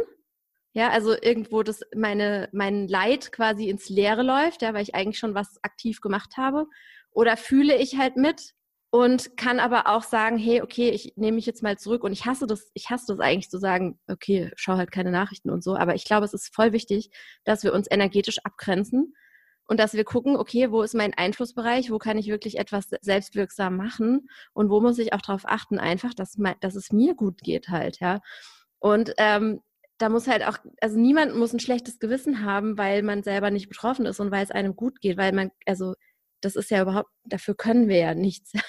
Ja, also irgendwo das meine mein Leid quasi ins Leere läuft, ja, weil ich eigentlich schon was aktiv gemacht habe Oder fühle ich halt mit und kann aber auch sagen, hey, okay, ich nehme mich jetzt mal zurück und ich hasse das, ich hasse das eigentlich zu sagen, okay, schau halt keine Nachrichten und so. Aber ich glaube, es ist voll wichtig, dass wir uns energetisch abgrenzen und dass wir gucken, okay, wo ist mein Einflussbereich, wo kann ich wirklich etwas selbstwirksam machen und wo muss ich auch darauf achten, einfach, dass, dass es mir gut geht halt, ja. Und ähm, da muss halt auch, also niemand muss ein schlechtes Gewissen haben, weil man selber nicht betroffen ist und weil es einem gut geht, weil man, also das ist ja überhaupt, dafür können wir ja nichts.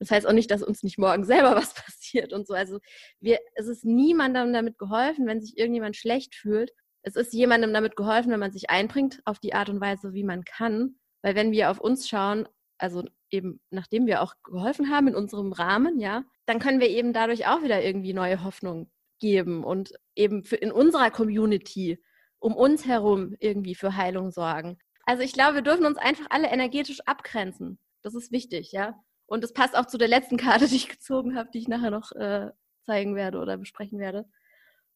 Das heißt auch nicht, dass uns nicht morgen selber was passiert und so. Also wir, es ist niemandem damit geholfen, wenn sich irgendjemand schlecht fühlt. Es ist jemandem damit geholfen, wenn man sich einbringt auf die Art und Weise, wie man kann. Weil wenn wir auf uns schauen, also eben nachdem wir auch geholfen haben in unserem Rahmen, ja, dann können wir eben dadurch auch wieder irgendwie neue Hoffnung geben und eben für in unserer Community um uns herum irgendwie für Heilung sorgen. Also ich glaube, wir dürfen uns einfach alle energetisch abgrenzen. Das ist wichtig, ja. Und das passt auch zu der letzten Karte, die ich gezogen habe, die ich nachher noch äh, zeigen werde oder besprechen werde.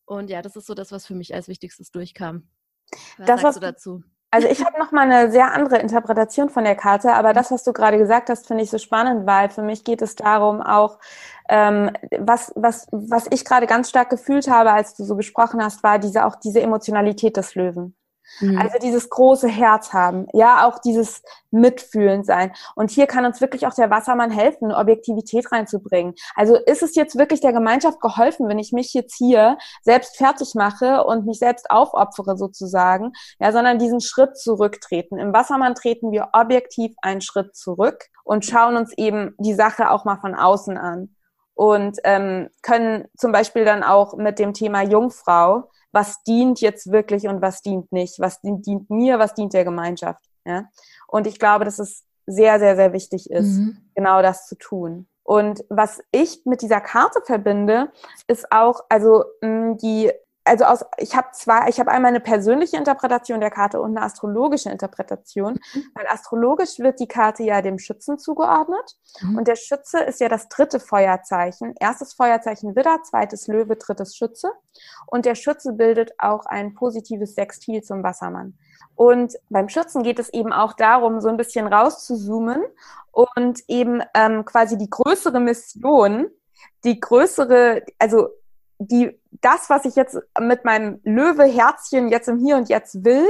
Und ja, das ist so das, was für mich als Wichtigstes durchkam. Was das, sagst du dazu? Also ich habe noch mal eine sehr andere Interpretation von der Karte, aber das, was du gerade gesagt hast, finde ich so spannend, weil für mich geht es darum auch, ähm, was, was, was ich gerade ganz stark gefühlt habe, als du so gesprochen hast, war diese auch diese Emotionalität des Löwen. Mhm. Also dieses große Herz haben, ja, auch dieses Mitfühlen sein. Und hier kann uns wirklich auch der Wassermann helfen, Objektivität reinzubringen. Also ist es jetzt wirklich der Gemeinschaft geholfen, wenn ich mich jetzt hier selbst fertig mache und mich selbst aufopfere sozusagen, ja, sondern diesen Schritt zurücktreten. Im Wassermann treten wir objektiv einen Schritt zurück und schauen uns eben die Sache auch mal von außen an und ähm, können zum Beispiel dann auch mit dem Thema Jungfrau was dient jetzt wirklich und was dient nicht, was dient, mir, was dient der Gemeinschaft. Ja? Und ich glaube, dass es sehr, sehr, sehr wichtig ist, mhm. genau das zu tun. Und was ich mit dieser Karte verbinde, ist auch, also die also aus, ich habe zwei, ich habe einmal eine persönliche Interpretation der Karte und eine astrologische Interpretation. Mhm. Weil astrologisch wird die Karte ja dem Schützen zugeordnet. Mhm. Und der Schütze ist ja das dritte Feuerzeichen. Erstes Feuerzeichen Widder, zweites Löwe, drittes Schütze. Und der Schütze bildet auch ein positives Sextil zum Wassermann. Und beim Schützen geht es eben auch darum, so ein bisschen rauszuzoomen und eben ähm, quasi die größere Mission, die größere, also die, das, was ich jetzt mit meinem Löwe-Herzchen jetzt im Hier und Jetzt will,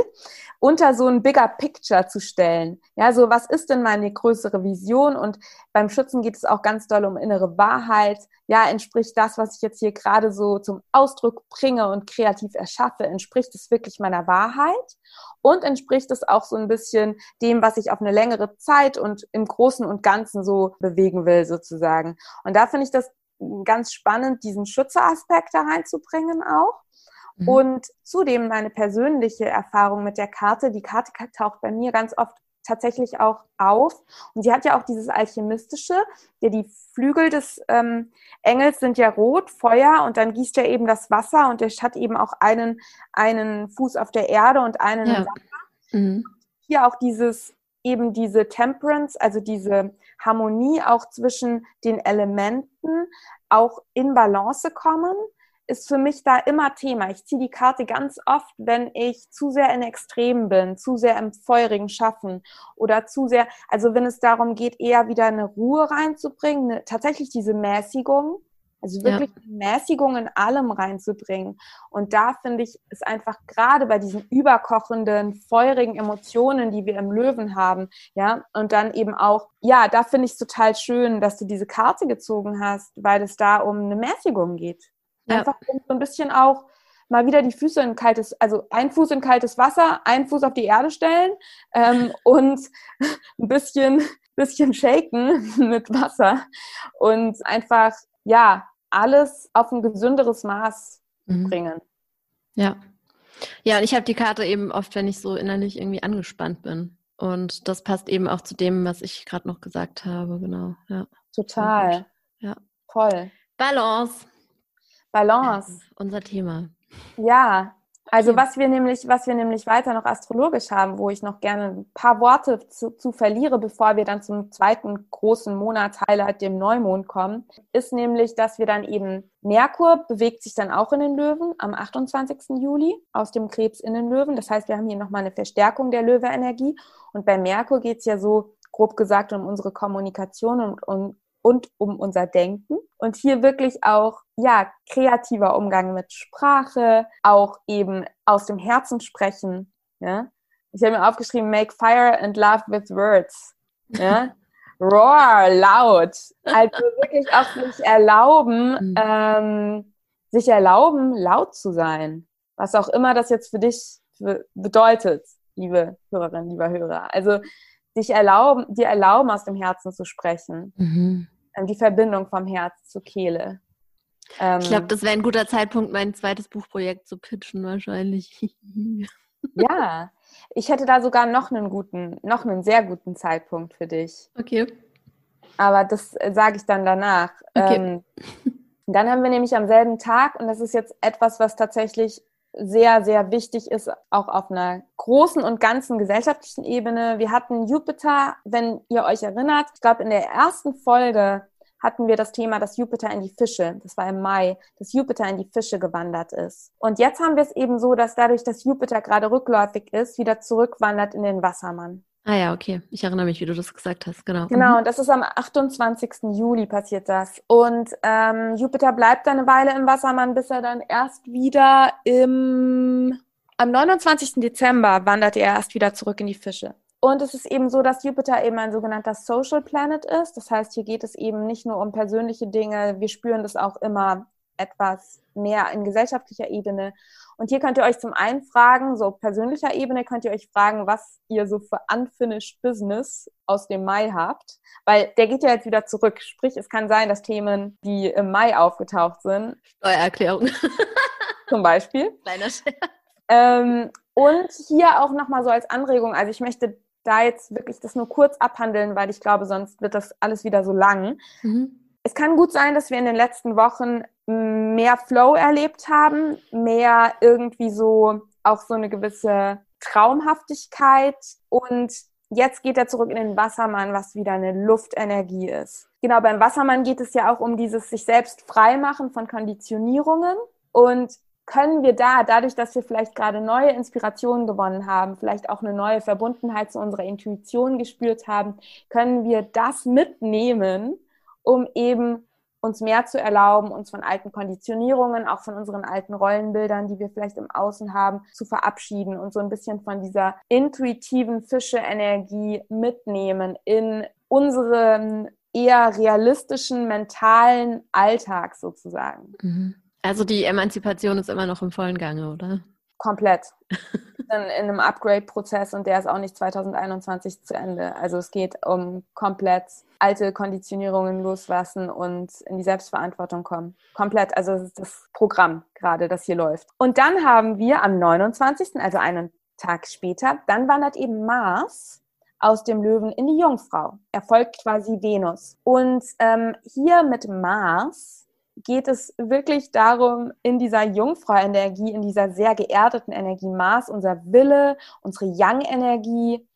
unter so ein bigger Picture zu stellen. Ja, so was ist denn meine größere Vision? Und beim Schützen geht es auch ganz doll um innere Wahrheit. Ja, entspricht das, was ich jetzt hier gerade so zum Ausdruck bringe und kreativ erschaffe, entspricht es wirklich meiner Wahrheit? Und entspricht es auch so ein bisschen dem, was ich auf eine längere Zeit und im Großen und Ganzen so bewegen will, sozusagen. Und da finde ich das ganz spannend, diesen Schützeraspekt da reinzubringen auch. Mhm. Und zudem meine persönliche Erfahrung mit der Karte. Die Karte taucht bei mir ganz oft tatsächlich auch auf. Und sie hat ja auch dieses Alchemistische. Ja, die Flügel des ähm, Engels sind ja rot, Feuer, und dann gießt er eben das Wasser und er hat eben auch einen, einen Fuß auf der Erde und einen ja. Wasser. Mhm. Hier auch dieses eben diese Temperance, also diese Harmonie auch zwischen den Elementen auch in Balance kommen, ist für mich da immer Thema. Ich ziehe die Karte ganz oft, wenn ich zu sehr in Extremen bin, zu sehr im feurigen Schaffen oder zu sehr, also wenn es darum geht, eher wieder eine Ruhe reinzubringen, eine, tatsächlich diese Mäßigung, also wirklich ja. Mäßigung in allem reinzubringen. Und da finde ich, ist einfach gerade bei diesen überkochenden, feurigen Emotionen, die wir im Löwen haben, ja, und dann eben auch, ja, da finde ich es total schön, dass du diese Karte gezogen hast, weil es da um eine Mäßigung geht. Ja. Einfach um so ein bisschen auch mal wieder die Füße in kaltes, also ein Fuß in kaltes Wasser, einen Fuß auf die Erde stellen ähm, und ein bisschen, bisschen shaken mit Wasser und einfach ja, alles auf ein gesünderes Maß mhm. bringen. Ja. Ja, und ich habe die Karte eben oft, wenn ich so innerlich irgendwie angespannt bin. Und das passt eben auch zu dem, was ich gerade noch gesagt habe, genau. Ja. Total. Ja. Toll. Balance. Balance. Ja, unser Thema. Ja, also was wir nämlich, was wir nämlich weiter noch astrologisch haben, wo ich noch gerne ein paar Worte zu, zu verliere, bevor wir dann zum zweiten großen Monatshighlight, dem Neumond kommen, ist nämlich, dass wir dann eben Merkur bewegt sich dann auch in den Löwen am 28. Juli aus dem Krebs in den Löwen. Das heißt, wir haben hier nochmal eine Verstärkung der Löwe-Energie. Und bei Merkur geht's ja so grob gesagt um unsere Kommunikation und, und, und um unser Denken. Und hier wirklich auch, ja, kreativer Umgang mit Sprache, auch eben aus dem Herzen sprechen. Ja? Ich habe mir aufgeschrieben, make fire and love with words. Ja? Roar, laut. Also wirklich auch sich erlauben, mhm. ähm, sich erlauben, laut zu sein. Was auch immer das jetzt für dich bedeutet, liebe Hörerinnen, lieber Hörer. Also dich erlauben, dir erlauben, aus dem Herzen zu sprechen. Mhm. Die Verbindung vom Herz zur Kehle. Ähm, ich glaube, das wäre ein guter Zeitpunkt, mein zweites Buchprojekt zu pitchen, wahrscheinlich. ja, ich hätte da sogar noch einen guten, noch einen sehr guten Zeitpunkt für dich. Okay. Aber das äh, sage ich dann danach. Okay. Ähm, dann haben wir nämlich am selben Tag, und das ist jetzt etwas, was tatsächlich sehr, sehr wichtig ist, auch auf einer großen und ganzen gesellschaftlichen Ebene. Wir hatten Jupiter, wenn ihr euch erinnert, ich glaube in der ersten Folge hatten wir das Thema, dass Jupiter in die Fische, das war im Mai, dass Jupiter in die Fische gewandert ist. Und jetzt haben wir es eben so, dass dadurch, dass Jupiter gerade rückläufig ist, wieder zurückwandert in den Wassermann. Ah ja, okay. Ich erinnere mich, wie du das gesagt hast, genau. Genau, mhm. und das ist am 28. Juli passiert das. Und ähm, Jupiter bleibt dann eine Weile im Wassermann, bis er dann erst wieder im am 29. Dezember wandert er erst wieder zurück in die Fische. Und es ist eben so, dass Jupiter eben ein sogenannter Social Planet ist. Das heißt, hier geht es eben nicht nur um persönliche Dinge. Wir spüren das auch immer etwas mehr in gesellschaftlicher Ebene. Und hier könnt ihr euch zum einen fragen, so persönlicher Ebene könnt ihr euch fragen, was ihr so für unfinished Business aus dem Mai habt, weil der geht ja jetzt wieder zurück. Sprich, es kann sein, dass Themen, die im Mai aufgetaucht sind, Steuererklärung zum Beispiel. Kleiner Scherz. Ähm, und hier auch nochmal so als Anregung, also ich möchte da jetzt wirklich das nur kurz abhandeln, weil ich glaube, sonst wird das alles wieder so lang. Mhm. Es kann gut sein, dass wir in den letzten Wochen mehr Flow erlebt haben, mehr irgendwie so auch so eine gewisse Traumhaftigkeit und jetzt geht er zurück in den Wassermann, was wieder eine Luftenergie ist. Genau, beim Wassermann geht es ja auch um dieses sich selbst freimachen von Konditionierungen und können wir da, dadurch, dass wir vielleicht gerade neue Inspirationen gewonnen haben, vielleicht auch eine neue Verbundenheit zu unserer Intuition gespürt haben, können wir das mitnehmen, um eben uns mehr zu erlauben, uns von alten Konditionierungen, auch von unseren alten Rollenbildern, die wir vielleicht im Außen haben, zu verabschieden und so ein bisschen von dieser intuitiven Fische-Energie mitnehmen in unseren eher realistischen mentalen Alltag sozusagen. Mhm. Also die Emanzipation ist immer noch im vollen Gange, oder? Komplett. in, in einem Upgrade-Prozess und der ist auch nicht 2021 zu Ende. Also es geht um komplett alte Konditionierungen loslassen und in die Selbstverantwortung kommen. Komplett. Also das ist das Programm gerade, das hier läuft. Und dann haben wir am 29., also einen Tag später, dann wandert eben Mars aus dem Löwen in die Jungfrau. Er folgt quasi Venus. Und ähm, hier mit Mars geht es wirklich darum, in dieser Jungfrau-Energie, in dieser sehr geerdeten Energie Mars, unser Wille, unsere Yang-Energie,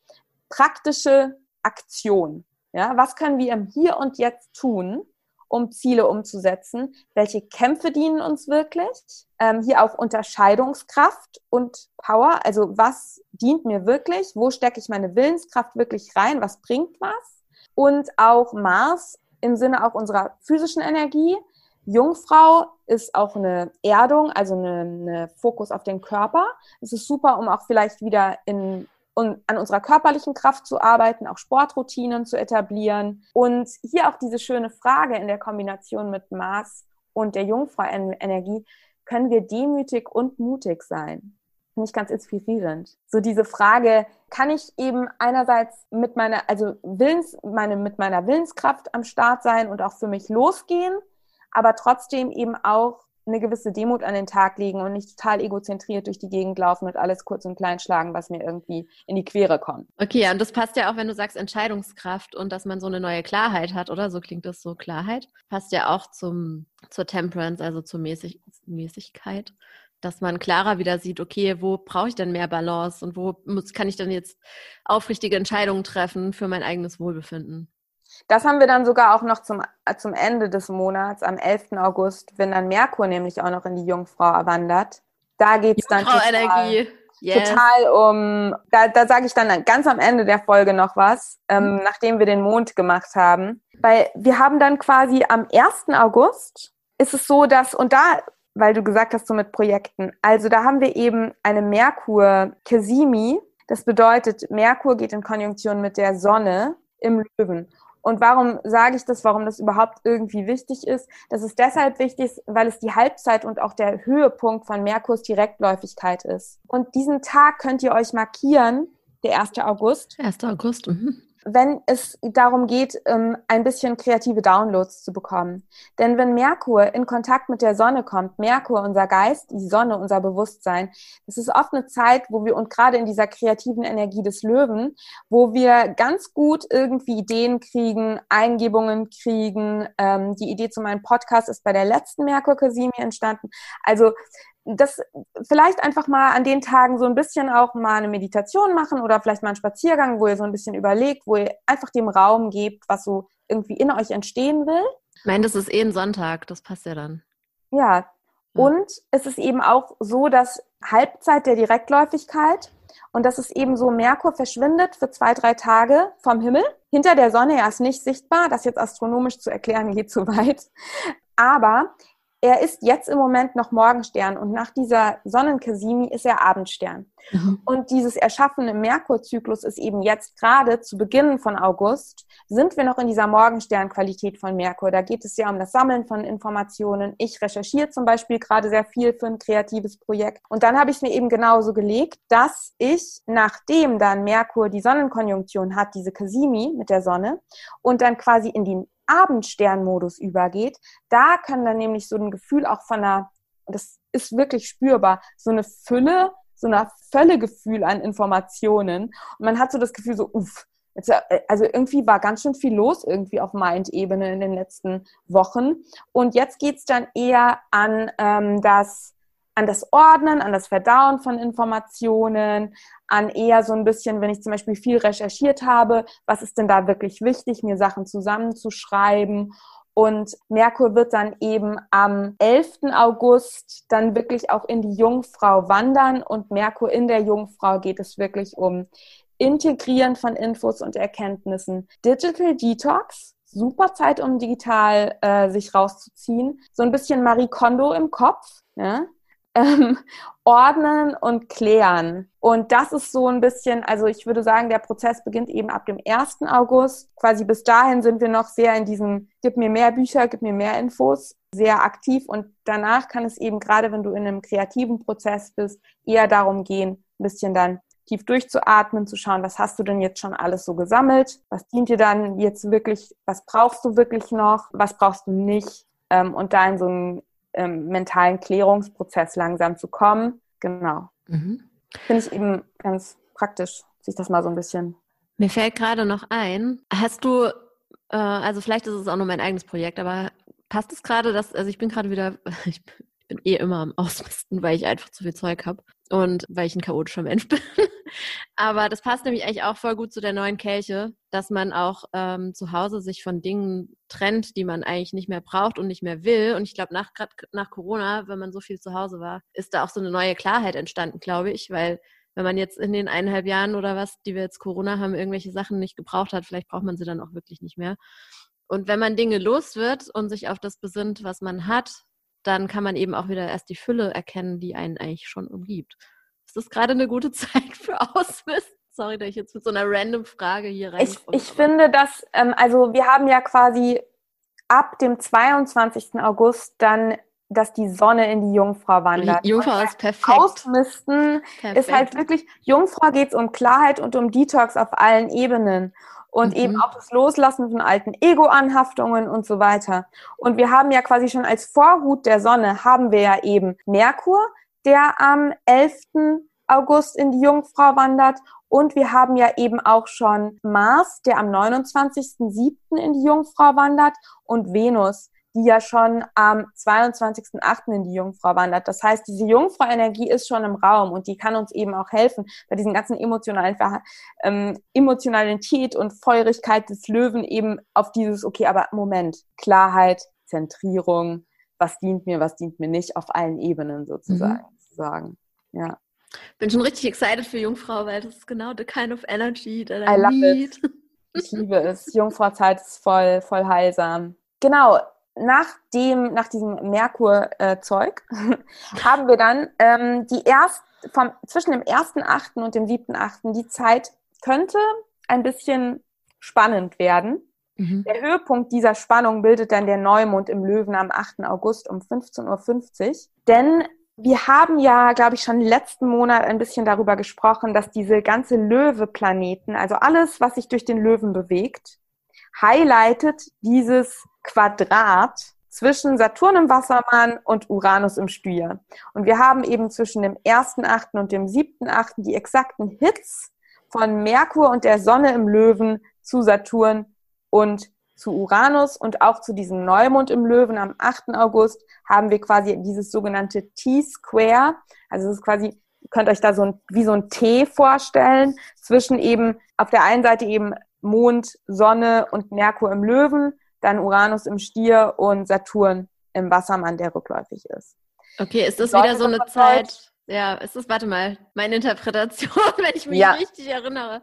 praktische Aktion. Ja, was können wir im Hier und Jetzt tun, um Ziele umzusetzen? Welche Kämpfe dienen uns wirklich? Ähm, hier auch Unterscheidungskraft und Power. Also was dient mir wirklich? Wo stecke ich meine Willenskraft wirklich rein? Was bringt was? Und auch Mars im Sinne auch unserer physischen Energie. Jungfrau ist auch eine Erdung, also eine, Fokus auf den Körper. Es ist super, um auch vielleicht wieder in und an unserer körperlichen Kraft zu arbeiten, auch Sportroutinen zu etablieren. Und hier auch diese schöne Frage in der Kombination mit Mars und der Jungfrau-Energie, können wir demütig und mutig sein? Finde ich ganz inspirierend. So diese Frage, kann ich eben einerseits mit meiner, also Willens, meine, mit meiner Willenskraft am Start sein und auch für mich losgehen aber trotzdem eben auch eine gewisse Demut an den Tag legen und nicht total egozentriert durch die Gegend laufen und alles kurz und klein schlagen, was mir irgendwie in die Quere kommt. Okay, ja, und das passt ja auch, wenn du sagst Entscheidungskraft und dass man so eine neue Klarheit hat, oder? So klingt das so, Klarheit. Passt ja auch zum, zur Temperance, also zur Mäßig Mäßigkeit. Dass man klarer wieder sieht, okay, wo brauche ich denn mehr Balance und wo muss, kann ich dann jetzt aufrichtige Entscheidungen treffen für mein eigenes Wohlbefinden? Das haben wir dann sogar auch noch zum, äh, zum Ende des Monats, am 11. August, wenn dann Merkur nämlich auch noch in die Jungfrau wandert. Da geht es dann. Jungfrau-Energie. yes. total um, da, da sage ich dann ganz am Ende der Folge noch was, ähm, mhm. nachdem wir den Mond gemacht haben. Weil wir haben dann quasi am 1. August ist es so, dass, und da, weil du gesagt hast, so mit Projekten, also da haben wir eben eine Merkur-Kesimi. Das bedeutet, Merkur geht in Konjunktion mit der Sonne im Löwen. Und warum sage ich das, warum das überhaupt irgendwie wichtig ist? Das ist deshalb wichtig, weil es die Halbzeit und auch der Höhepunkt von Merkurs Direktläufigkeit ist. Und diesen Tag könnt ihr euch markieren, der 1. August. 1. August. Mhm wenn es darum geht, ähm, ein bisschen kreative Downloads zu bekommen. Denn wenn Merkur in Kontakt mit der Sonne kommt, Merkur, unser Geist, die Sonne, unser Bewusstsein, das ist oft eine Zeit, wo wir, und gerade in dieser kreativen Energie des Löwen, wo wir ganz gut irgendwie Ideen kriegen, Eingebungen kriegen. Ähm, die Idee zu meinem Podcast ist bei der letzten Merkur-Kasimi entstanden. Also das vielleicht einfach mal an den Tagen so ein bisschen auch mal eine Meditation machen oder vielleicht mal einen Spaziergang, wo ihr so ein bisschen überlegt, wo ihr einfach dem Raum gebt, was so irgendwie in euch entstehen will. Ich meine, das ist eh ein Sonntag, das passt ja dann. Ja. Und es ist eben auch so, dass Halbzeit der Direktläufigkeit und dass es eben so Merkur verschwindet für zwei, drei Tage vom Himmel. Hinter der Sonne, er ist nicht sichtbar. Das jetzt astronomisch zu erklären geht zu weit. Aber er ist jetzt im Moment noch Morgenstern und nach dieser Sonnenkasimi ist er Abendstern. Mhm. Und dieses erschaffene Merkurzyklus ist eben jetzt gerade zu Beginn von August, sind wir noch in dieser Morgensternqualität von Merkur. Da geht es ja um das Sammeln von Informationen. Ich recherchiere zum Beispiel gerade sehr viel für ein kreatives Projekt. Und dann habe ich es mir eben genauso gelegt, dass ich, nachdem dann Merkur die Sonnenkonjunktion hat, diese Kasimi mit der Sonne, und dann quasi in die Abendsternmodus übergeht, da kann dann nämlich so ein Gefühl auch von einer, das ist wirklich spürbar, so eine Fülle, so eine Völlegefühl an Informationen. Und man hat so das Gefühl so, uff, äh, also irgendwie war ganz schön viel los irgendwie auf Mind-Ebene in den letzten Wochen. Und jetzt geht's dann eher an ähm, das an das Ordnen, an das Verdauen von Informationen, an eher so ein bisschen, wenn ich zum Beispiel viel recherchiert habe, was ist denn da wirklich wichtig, mir Sachen zusammenzuschreiben. Und Merkur wird dann eben am 11. August dann wirklich auch in die Jungfrau wandern. Und Merkur in der Jungfrau geht es wirklich um Integrieren von Infos und Erkenntnissen. Digital Detox, super Zeit, um digital äh, sich rauszuziehen. So ein bisschen Marie Kondo im Kopf. Ja? Ähm, ordnen und klären. Und das ist so ein bisschen, also ich würde sagen, der Prozess beginnt eben ab dem 1. August. Quasi bis dahin sind wir noch sehr in diesem, gib mir mehr Bücher, gib mir mehr Infos, sehr aktiv. Und danach kann es eben, gerade wenn du in einem kreativen Prozess bist, eher darum gehen, ein bisschen dann tief durchzuatmen, zu schauen, was hast du denn jetzt schon alles so gesammelt? Was dient dir dann jetzt wirklich? Was brauchst du wirklich noch? Was brauchst du nicht? Ähm, und da in so ein ähm, mentalen Klärungsprozess langsam zu kommen. Genau. Mhm. Finde ich eben ganz praktisch, sich das mal so ein bisschen. Mir fällt gerade noch ein, hast du, äh, also vielleicht ist es auch nur mein eigenes Projekt, aber passt es gerade, dass, also ich bin gerade wieder, ich bin eh immer am Ausmisten, weil ich einfach zu viel Zeug habe und weil ich ein chaotischer Mensch bin. Aber das passt nämlich eigentlich auch voll gut zu der neuen Kelche, dass man auch ähm, zu Hause sich von Dingen trennt, die man eigentlich nicht mehr braucht und nicht mehr will. Und ich glaube, nach, gerade nach Corona, wenn man so viel zu Hause war, ist da auch so eine neue Klarheit entstanden, glaube ich, weil wenn man jetzt in den eineinhalb Jahren oder was, die wir jetzt Corona haben, irgendwelche Sachen nicht gebraucht hat, vielleicht braucht man sie dann auch wirklich nicht mehr. Und wenn man Dinge los wird und sich auf das besinnt, was man hat, dann kann man eben auch wieder erst die Fülle erkennen, die einen eigentlich schon umgibt. Ist das gerade eine gute Zeit für Ausmisten? Sorry, dass ich jetzt mit so einer random Frage hier rein. Ich, ich finde, dass, ähm, also wir haben ja quasi ab dem 22. August dann dass die Sonne in die Jungfrau wandert. Die Jungfrau ist perfekt. Ausmisten perfekt. ist halt wirklich, Jungfrau geht es um Klarheit und um Detox auf allen Ebenen und mhm. eben auch das Loslassen von alten Ego-Anhaftungen und so weiter. Und wir haben ja quasi schon als Vorhut der Sonne haben wir ja eben Merkur, der am 11. August in die Jungfrau wandert und wir haben ja eben auch schon Mars, der am 29.07. in die Jungfrau wandert und Venus, die ja schon am 22.08. in die Jungfrau wandert. Das heißt, diese Jungfrau-Energie ist schon im Raum und die kann uns eben auch helfen bei diesen ganzen emotionalen ähm, Emotionalität und Feurigkeit des Löwen eben auf dieses, okay, aber Moment, Klarheit, Zentrierung, was dient mir, was dient mir nicht, auf allen Ebenen sozusagen. Mhm. Ja. Bin schon richtig excited für Jungfrau, weil das ist genau the kind of energy that I, I love need. It. Ich liebe es. Jungfrauzeit ist voll, voll heilsam. Genau. Nach dem, nach diesem Merkur-Zeug äh, haben wir dann ähm, die erst vom, zwischen dem 1.8. und dem 7.8. die Zeit könnte ein bisschen spannend werden. Mhm. Der Höhepunkt dieser Spannung bildet dann der Neumond im Löwen am 8. August um 15.50 Uhr. Denn wir haben ja, glaube ich, schon letzten Monat ein bisschen darüber gesprochen, dass diese ganze Löwe-Planeten, also alles, was sich durch den Löwen bewegt, highlightet dieses Quadrat zwischen Saturn im Wassermann und Uranus im Stier. Und wir haben eben zwischen dem 1.8. und dem 7.8. die exakten Hits von Merkur und der Sonne im Löwen zu Saturn und zu Uranus und auch zu diesem Neumond im Löwen am 8. August haben wir quasi dieses sogenannte T-Square. Also es ist quasi, ihr könnt euch da so ein, wie so ein T vorstellen, zwischen eben auf der einen Seite eben Mond, Sonne und Merkur im Löwen, dann Uranus im Stier und Saturn im Wassermann, der rückläufig ist. Okay, ist das wieder so eine Zeit? Ja, ist das, warte mal, meine Interpretation, wenn ich mich ja. richtig erinnere.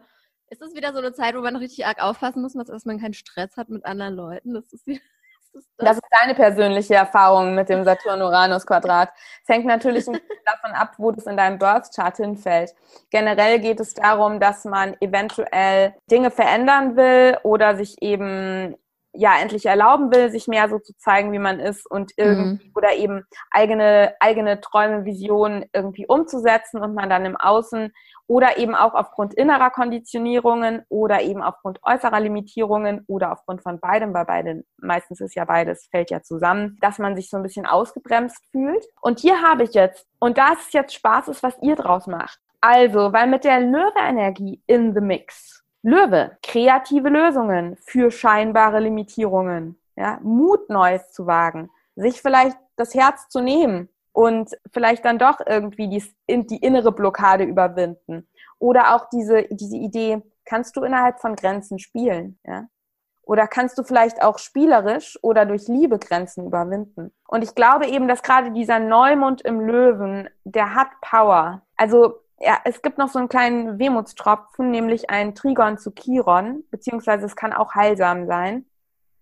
Ist das wieder so eine Zeit, wo man richtig arg aufpassen muss, dass man keinen Stress hat mit anderen Leuten? Das ist, wieder, das, das? das ist deine persönliche Erfahrung mit dem Saturn-Uranus-Quadrat. Es hängt natürlich davon ab, wo das in deinem Birth-Chart hinfällt. Generell geht es darum, dass man eventuell Dinge verändern will oder sich eben ja endlich erlauben will, sich mehr so zu zeigen, wie man ist und irgendwie mhm. oder eben eigene eigene Träume, Visionen irgendwie umzusetzen und man dann im Außen oder eben auch aufgrund innerer Konditionierungen oder eben aufgrund äußerer Limitierungen oder aufgrund von beidem, weil beide meistens ist ja beides fällt ja zusammen, dass man sich so ein bisschen ausgebremst fühlt. Und hier habe ich jetzt und da ist jetzt Spaß ist, was ihr draus macht. Also, weil mit der Löwe-Energie in the Mix Löwe, kreative Lösungen für scheinbare Limitierungen, ja, Mut Neues zu wagen, sich vielleicht das Herz zu nehmen und vielleicht dann doch irgendwie die, die innere Blockade überwinden. Oder auch diese, diese Idee, kannst du innerhalb von Grenzen spielen, ja? Oder kannst du vielleicht auch spielerisch oder durch Liebe Grenzen überwinden? Und ich glaube eben, dass gerade dieser Neumond im Löwen, der hat Power. Also ja, es gibt noch so einen kleinen Wehmutstropfen, nämlich ein Trigon zu Chiron, beziehungsweise es kann auch heilsam sein.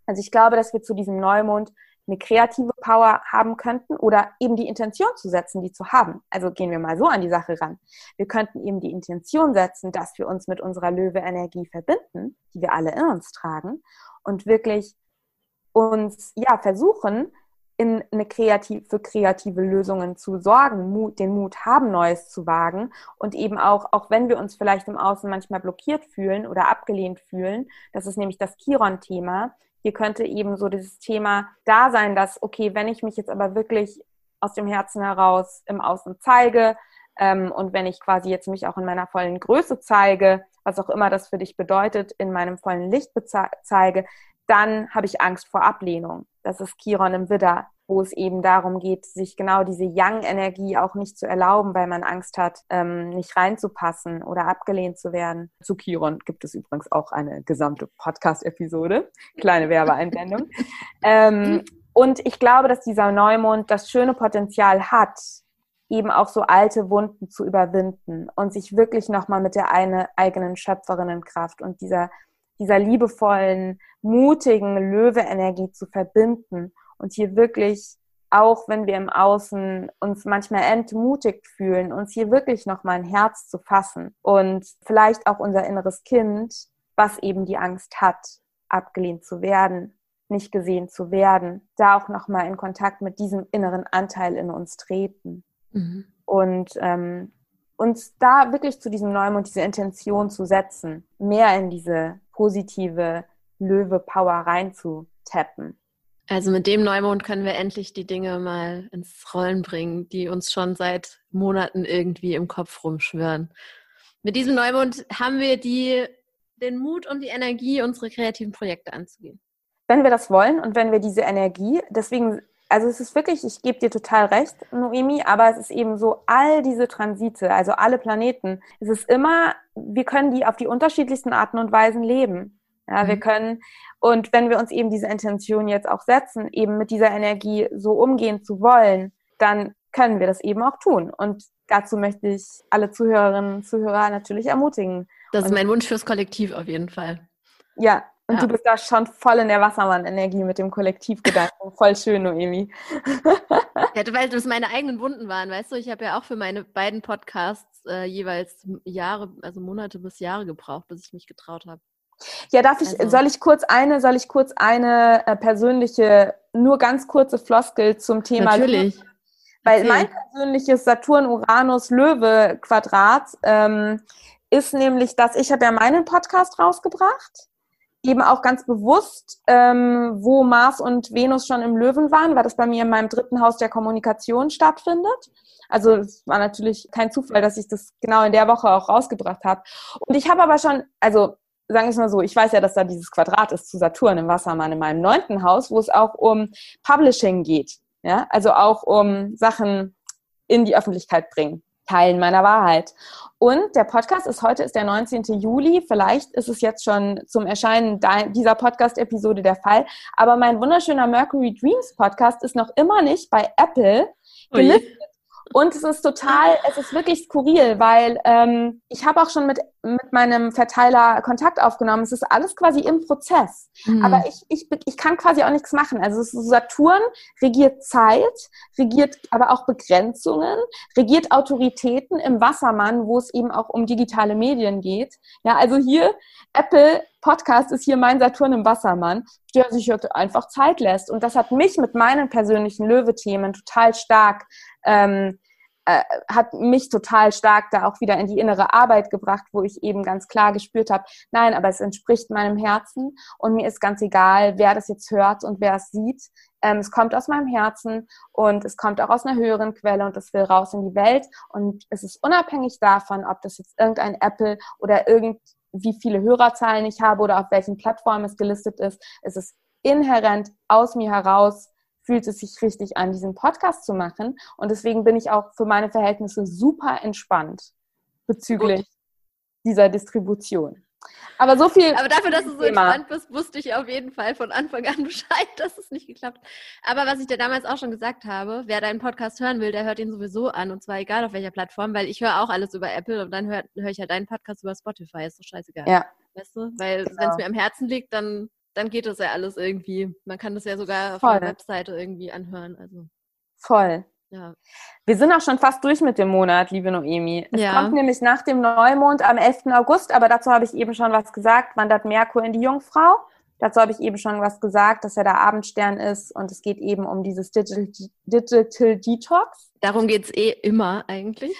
Also ich glaube, dass wir zu diesem Neumond eine kreative Power haben könnten oder eben die Intention zu setzen, die zu haben. Also gehen wir mal so an die Sache ran. Wir könnten eben die Intention setzen, dass wir uns mit unserer Löwe-Energie verbinden, die wir alle in uns tragen und wirklich uns, ja, versuchen, in eine kreativ, für kreative Lösungen zu sorgen, Mut, den Mut haben, Neues zu wagen und eben auch, auch wenn wir uns vielleicht im Außen manchmal blockiert fühlen oder abgelehnt fühlen, das ist nämlich das Chiron-Thema. Hier könnte eben so dieses Thema da sein, dass, okay, wenn ich mich jetzt aber wirklich aus dem Herzen heraus im Außen zeige ähm, und wenn ich quasi jetzt mich auch in meiner vollen Größe zeige, was auch immer das für dich bedeutet, in meinem vollen Licht zeige, dann habe ich Angst vor Ablehnung. Das ist Chiron im Widder, wo es eben darum geht, sich genau diese Young-Energie auch nicht zu erlauben, weil man Angst hat, ähm, nicht reinzupassen oder abgelehnt zu werden. Zu Chiron gibt es übrigens auch eine gesamte Podcast-Episode. Kleine Werbeeinblendung. ähm, und ich glaube, dass dieser Neumond das schöne Potenzial hat, eben auch so alte Wunden zu überwinden und sich wirklich nochmal mit der eine eigenen Schöpferinnenkraft und dieser dieser liebevollen, mutigen Löwe-Energie zu verbinden und hier wirklich auch wenn wir im Außen uns manchmal entmutigt fühlen, uns hier wirklich nochmal ein Herz zu fassen und vielleicht auch unser inneres Kind, was eben die Angst hat, abgelehnt zu werden, nicht gesehen zu werden, da auch nochmal in Kontakt mit diesem inneren Anteil in uns treten. Mhm. Und ähm, uns da wirklich zu diesem Neumond diese Intention zu setzen, mehr in diese positive Löwe-Power reinzutappen. Also mit dem Neumond können wir endlich die Dinge mal ins Rollen bringen, die uns schon seit Monaten irgendwie im Kopf rumschwören. Mit diesem Neumond haben wir die, den Mut und die Energie, unsere kreativen Projekte anzugehen. Wenn wir das wollen und wenn wir diese Energie, deswegen, also es ist wirklich, ich gebe dir total recht, Noemi, aber es ist eben so, all diese Transite, also alle Planeten, es ist immer, wir können die auf die unterschiedlichsten Arten und Weisen leben. Ja, mhm. wir können, und wenn wir uns eben diese Intention jetzt auch setzen, eben mit dieser Energie so umgehen zu wollen, dann können wir das eben auch tun. Und dazu möchte ich alle Zuhörerinnen und Zuhörer natürlich ermutigen. Das ist Und- mein Wunsch fürs Kollektiv auf jeden Fall. Ja, und Ja. du bist da schon voll in der Wassermann-Energie mit dem Kollektivgedanken. voll schön, Noemi. Ja, du- weil das meine eigenen Wunden waren, weißt du? Ich habe ja auch für meine beiden Podcasts äh, jeweils Jahre, also Monate bis Jahre gebraucht, bis ich mich getraut habe. Ja, darf ich, Also- soll ich kurz eine, soll ich kurz eine äh, persönliche, nur ganz kurze Floskel zum Thema Natürlich. Weil Erzähl. mein persönliches Saturn-Uranus-Löwe-Quadrat ähm, ist nämlich, dass ich habe ja meinen Podcast rausgebracht, eben auch ganz bewusst, ähm, wo Mars und Venus schon im Löwen waren, weil das bei mir in meinem dritten Haus der Kommunikation stattfindet. Also es war natürlich kein Zufall, dass ich das genau in der Woche auch rausgebracht habe. Und ich habe aber schon, also sagen wir es mal so, ich weiß ja, dass da dieses Quadrat ist zu Saturn im Wassermann in meinem neunten Haus, wo es auch um Publishing geht. Ja, also auch um Sachen in die Öffentlichkeit bringen. Teilen meiner Wahrheit. Und der Podcast ist heute ist der 19. Juli. Vielleicht ist es jetzt schon zum Erscheinen dieser Podcast-Episode der Fall. Aber mein wunderschöner Mercury Dreams Podcast ist noch immer nicht bei Apple Ui. gelistet. Und es ist total, es ist wirklich skurril, weil ähm, ich habe auch schon mit, mit meinem Verteiler Kontakt aufgenommen. Es ist alles quasi im Prozess. Hm. Aber ich, ich, ich kann quasi auch nichts machen. Also es ist Saturn regiert Zeit, regiert aber auch Begrenzungen, regiert Autoritäten im Wassermann, wo es eben auch um digitale Medien geht. Ja, also hier Apple Podcast ist hier mein Saturn im Wassermann, der sich einfach Zeit lässt. Und das hat mich mit meinen persönlichen Löwe-Themen total stark ähm, äh, hat mich total stark da auch wieder in die innere Arbeit gebracht, wo ich eben ganz klar gespürt habe, nein, aber es entspricht meinem Herzen und mir ist ganz egal, wer das jetzt hört und wer es sieht. Ähm, es kommt aus meinem Herzen und es kommt auch aus einer höheren Quelle und es will raus in die Welt und es ist unabhängig davon, ob das jetzt irgendein Apple oder irgend wie viele Hörerzahlen ich habe oder auf welchen Plattformen es gelistet ist. Es ist inhärent aus mir heraus fühlt es sich richtig an, diesen Podcast zu machen. Und deswegen bin ich auch für meine Verhältnisse super entspannt bezüglich dieser Distribution. Aber so viel. Aber dafür, dass du so Thema. entspannt bist, wusste ich auf jeden Fall von Anfang an Bescheid, dass es nicht geklappt hat. Aber was ich dir damals auch schon gesagt habe, wer deinen Podcast hören will, der hört ihn sowieso an. Und zwar egal auf welcher Plattform, weil ich höre auch alles über Apple und dann höre hör ich halt deinen Podcast über Spotify. Ist doch scheißegal. Ja. Weißt du? Weil Genau. wenn es mir am Herzen liegt, dann, dann geht das ja alles irgendwie. Man kann das ja sogar auf Voll. der Webseite irgendwie anhören. Also, Voll. ja. Wir sind auch schon fast durch mit dem Monat, liebe Noemi. Es Ja. kommt nämlich nach dem Neumond am 11. August, aber dazu habe ich eben schon was gesagt, wandert Merkur in die Jungfrau. Dazu habe ich eben schon was gesagt, dass er der Abendstern ist und es geht eben um dieses Digital, Digital Detox. Darum geht's eh immer eigentlich.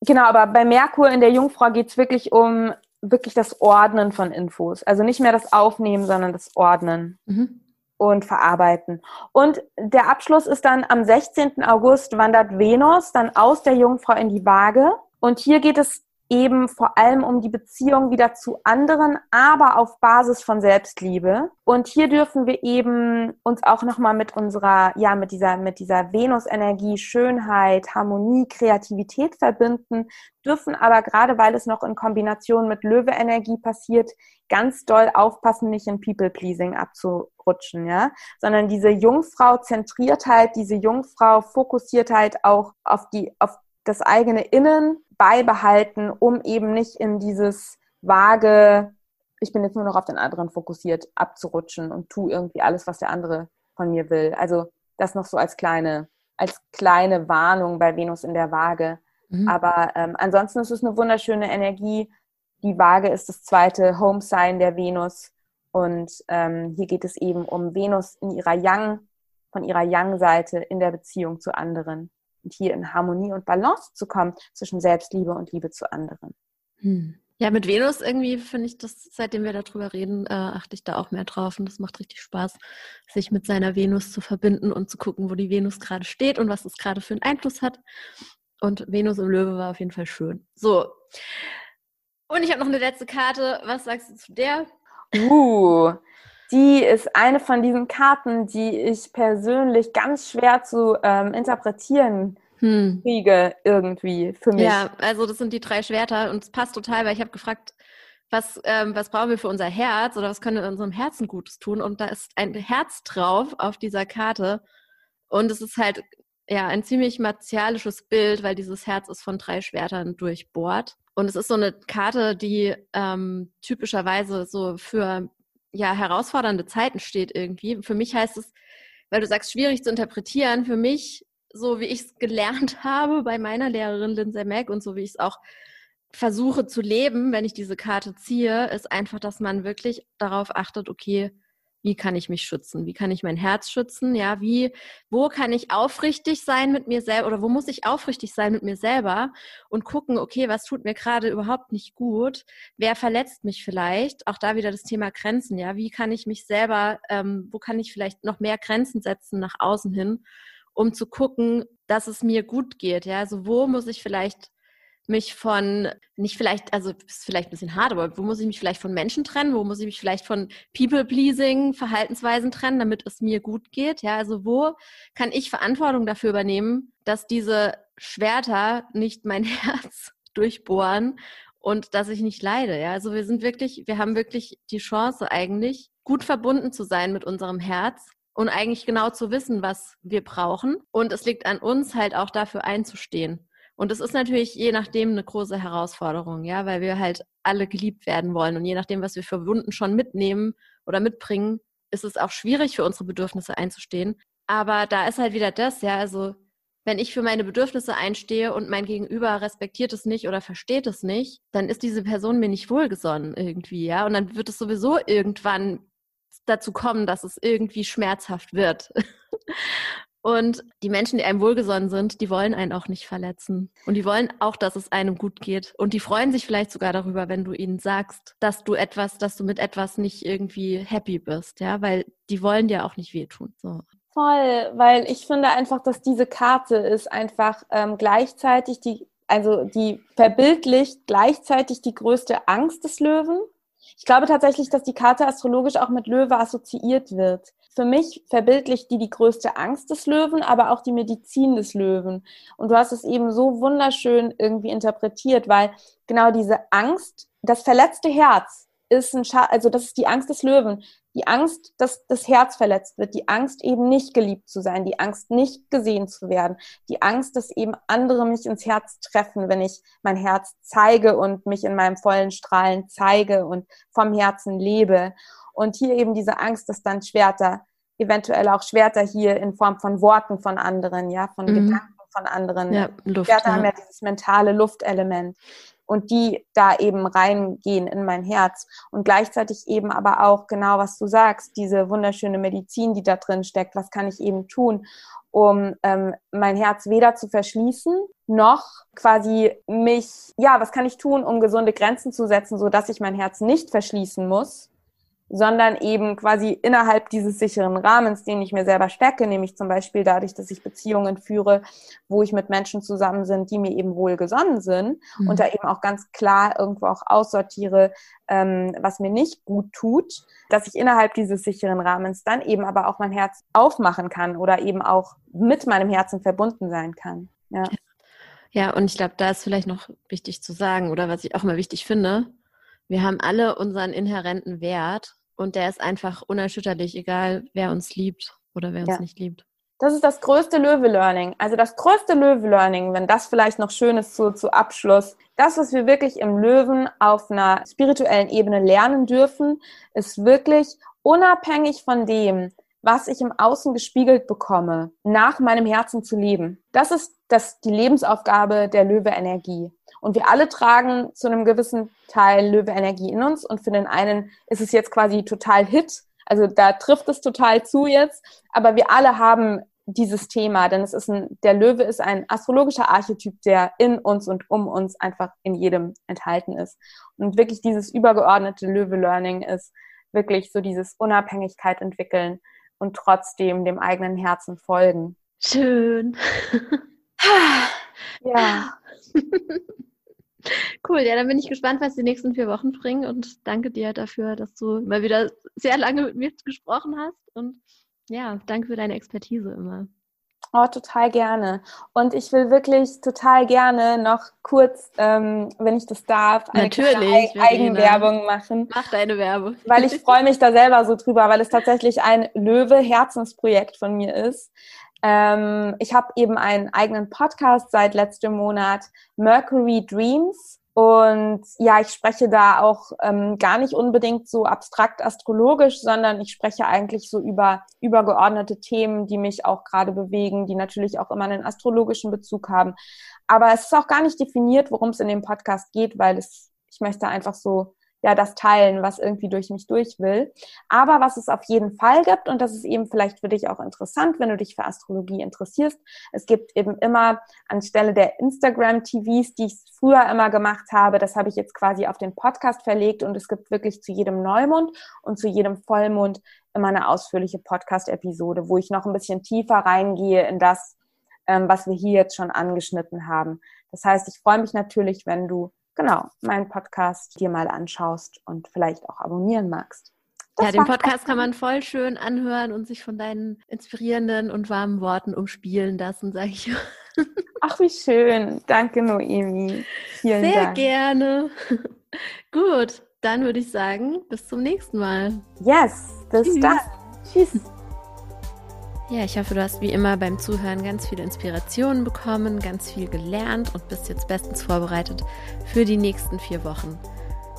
Genau, aber bei Merkur in der Jungfrau geht es wirklich um wirklich das Ordnen von Infos. Also nicht mehr das Aufnehmen, sondern das Ordnen Mhm. und Verarbeiten. Und der Abschluss ist dann am 16. August wandert Venus dann aus der Jungfrau in die Waage. Und hier geht es eben vor allem um die Beziehung wieder zu anderen, aber auf Basis von Selbstliebe. Und hier dürfen wir eben uns auch nochmal mit unserer, ja, mit dieser, mit dieser Venus-Energie, Schönheit, Harmonie, Kreativität verbinden, dürfen aber gerade, weil es noch in Kombination mit Löwe-Energie passiert, ganz doll aufpassen, nicht in People-Pleasing abzurutschen, ja, sondern diese Jungfrau-Zentriertheit, diese Jungfrau-Fokussiertheit auch auf die, auf das eigene Innen beibehalten, um eben nicht in dieses vage, ich bin jetzt nur noch auf den anderen fokussiert, abzurutschen und tu irgendwie alles, was der andere von mir will. Also das noch so als kleine, als kleine Warnung bei Venus in der Waage. Mhm. Aber ähm, ansonsten ist es eine wunderschöne Energie. Die Waage ist das zweite Home Sign der Venus. Und ähm, hier geht es eben um Venus in ihrer Yang, von ihrer Yang-Seite in der Beziehung zu anderen. Und hier in Harmonie und Balance zu kommen zwischen Selbstliebe und Liebe zu anderen. Hm. Ja, mit Venus irgendwie finde ich das, seitdem wir darüber reden, äh, achte ich da auch mehr drauf und das macht richtig Spaß, sich mit seiner Venus zu verbinden und zu gucken, wo die Venus gerade steht und was es gerade für einen Einfluss hat. Und Venus im Löwe war auf jeden Fall schön. So. Und ich habe noch eine letzte Karte. Was sagst du zu der? Uh, die ist eine von diesen Karten, die ich persönlich ganz schwer zu ähm, interpretieren Hm. kriege, irgendwie für mich. Ja, also das sind die drei Schwerter und es passt total, weil ich habe gefragt, was, ähm, was brauchen wir für unser Herz oder was können wir unserem Herzen Gutes tun? Und da ist ein Herz drauf auf dieser Karte. Und es ist halt ja, ein ziemlich martialisches Bild, weil dieses Herz ist von drei Schwertern durchbohrt. Und es ist so eine Karte, die ähm, typischerweise so für ja, herausfordernde Zeiten steht irgendwie. Für mich heißt es, weil du sagst, schwierig zu interpretieren, für mich, so wie ich es gelernt habe bei meiner Lehrerin Lindsay Mack und so wie ich es auch versuche zu leben, wenn ich diese Karte ziehe, ist einfach, dass man wirklich darauf achtet, okay, wie kann ich mich schützen? Wie kann ich mein Herz schützen? Ja, wie, wo kann ich aufrichtig sein mit mir selber oder wo muss ich aufrichtig sein mit mir selber und gucken, okay, was tut mir gerade überhaupt nicht gut? Wer verletzt mich vielleicht? Auch da wieder das Thema Grenzen. Ja, wie kann ich mich selber, ähm, wo kann ich vielleicht noch mehr Grenzen setzen nach außen hin, um zu gucken, dass es mir gut geht? Ja, also wo muss ich vielleicht mich von, nicht vielleicht, also ist vielleicht ein bisschen hart, aber wo muss ich mich vielleicht von Menschen trennen? Wo muss ich mich vielleicht von People-Pleasing, Verhaltensweisen trennen, damit es mir gut geht? Ja, also wo kann ich Verantwortung dafür übernehmen, dass diese Schwerter nicht mein Herz durchbohren und dass ich nicht leide? Ja, also wir sind wirklich, wir haben wirklich die Chance eigentlich, gut verbunden zu sein mit unserem Herz und eigentlich genau zu wissen, was wir brauchen. Und es liegt an uns halt auch dafür einzustehen. Und es ist natürlich je nachdem eine große Herausforderung, ja, weil wir halt alle geliebt werden wollen. Und je nachdem, was wir für Wunden schon mitnehmen oder mitbringen, ist es auch schwierig für unsere Bedürfnisse einzustehen. Aber da ist halt wieder das, ja, also wenn ich für meine Bedürfnisse einstehe und mein Gegenüber respektiert es nicht oder versteht es nicht, dann ist diese Person mir nicht wohlgesonnen irgendwie, ja. Und dann wird es sowieso irgendwann dazu kommen, dass es irgendwie schmerzhaft wird. Und die Menschen, die einem wohlgesonnen sind, die wollen einen auch nicht verletzen. Und die wollen auch, dass es einem gut geht. Und die freuen sich vielleicht sogar darüber, wenn du ihnen sagst, dass du etwas, dass du mit etwas nicht irgendwie happy bist, ja, weil die wollen dir auch nicht wehtun. So. Voll, weil ich finde einfach, dass diese Karte ist einfach ähm, gleichzeitig die, also die verbildlicht gleichzeitig die größte Angst des Löwen. Ich glaube tatsächlich, dass die Karte astrologisch auch mit Löwe assoziiert wird für mich verbildlicht die die größte Angst des Löwen, aber auch die Medizin des Löwen. Und du hast es eben so wunderschön irgendwie interpretiert, weil genau diese Angst, das verletzte Herz ist ein Scha also das ist die Angst des Löwen. Die Angst, dass das Herz verletzt wird, die Angst eben nicht geliebt zu sein, die Angst nicht gesehen zu werden, die Angst, dass eben andere mich ins Herz treffen, wenn ich mein Herz zeige und mich in meinem vollen Strahlen zeige und vom Herzen lebe. Und hier eben diese Angst, dass dann Schwerter, eventuell auch Schwerter hier in Form von Worten von anderen, ja, von mhm. Gedanken von anderen. Ja, Luft, Schwerter ja. haben ja dieses mentale Luftelement und die da eben reingehen in mein Herz und gleichzeitig eben aber auch genau, was du sagst, diese wunderschöne Medizin, die da drin steckt, was kann ich eben tun, um ähm, mein Herz weder zu verschließen, noch quasi mich, ja, was kann ich tun, um gesunde Grenzen zu setzen, so dass ich mein Herz nicht verschließen muss, sondern eben quasi innerhalb dieses sicheren Rahmens, den ich mir selber stecke, nämlich zum Beispiel dadurch, dass ich Beziehungen führe, wo ich mit Menschen zusammen sind, die mir eben wohlgesonnen sind mhm. und da eben auch ganz klar irgendwo auch aussortiere, ähm, was mir nicht gut tut, dass ich innerhalb dieses sicheren Rahmens dann eben aber auch mein Herz aufmachen kann oder eben auch mit meinem Herzen verbunden sein kann. Ja. Ja, und ich glaube, da ist vielleicht noch wichtig zu sagen oder was ich auch mal wichtig finde, wir haben alle unseren inhärenten Wert und der ist einfach unerschütterlich, egal wer uns liebt oder wer uns ja. nicht liebt. Das ist das größte Löwe-Learning. Also das größte Löwe-Learning, wenn das vielleicht noch schön ist zu, zu Abschluss. Das, was wir wirklich im Löwen auf einer spirituellen Ebene lernen dürfen, ist wirklich unabhängig von dem, was ich im Außen gespiegelt bekomme, nach meinem Herzen zu leben. Das ist das, die Lebensaufgabe der Löwe-Energie. Und wir alle tragen zu einem gewissen Teil Löwe-Energie in uns. Und für den einen ist es jetzt quasi total Hit. Also da trifft es total zu jetzt. Aber wir alle haben dieses Thema, denn es ist ein, der Löwe ist ein astrologischer Archetyp, der in uns und um uns einfach in jedem enthalten ist. Und wirklich dieses übergeordnete Löwe-Learning ist wirklich so dieses Unabhängigkeit entwickeln und trotzdem dem eigenen Herzen folgen. Schön. ja. Cool, ja, dann bin ich gespannt, was die nächsten vier Wochen bringen und danke dir dafür, dass du mal wieder sehr lange mit mir gesprochen hast und ja, danke für deine Expertise immer. Oh, total gerne. Und ich will wirklich total gerne noch kurz, ähm, wenn ich das darf, eine Natürlich, Eigenwerbung machen. Mach deine Werbung. Weil ich freue mich da selber so drüber, weil es tatsächlich ein Löwe-Herzensprojekt von mir ist. Ähm, ich habe eben einen eigenen Podcast seit letztem Monat, Mercury Dreams. Und ja, ich spreche da auch ähm, gar nicht unbedingt so abstrakt astrologisch, sondern ich spreche eigentlich so über übergeordnete Themen, die mich auch gerade bewegen, die natürlich auch immer einen astrologischen Bezug haben. Aber es ist auch gar nicht definiert, worum es in dem Podcast geht, weil es, ich möchte einfach so ja das teilen, was irgendwie durch mich durch will. Aber was es auf jeden Fall gibt, und das ist eben vielleicht für dich auch interessant, wenn du dich für Astrologie interessierst, es gibt eben immer anstelle der Instagram-TVs, die ich früher immer gemacht habe, das habe ich jetzt quasi auf den Podcast verlegt und es gibt wirklich zu jedem Neumond und zu jedem Vollmond immer eine ausführliche Podcast-Episode, wo ich noch ein bisschen tiefer reingehe in das, ähm, was wir hier jetzt schon angeschnitten haben. Das heißt, ich freue mich natürlich, wenn du genau, meinen Podcast dir mal anschaust und vielleicht auch abonnieren magst. Das ja, den Podcast kann man voll schön anhören und sich von deinen inspirierenden und warmen Worten umspielen lassen, sage ich. Ach, wie schön. Danke, Noemi. Vielen Sehr Dank. gerne. Gut, dann würde ich sagen, bis zum nächsten Mal. Yes, bis Tschüss. dann. Tschüss. Ja, ich hoffe, du hast wie immer beim Zuhören ganz viele Inspirationen bekommen, ganz viel gelernt und bist jetzt bestens vorbereitet für die nächsten vier Wochen.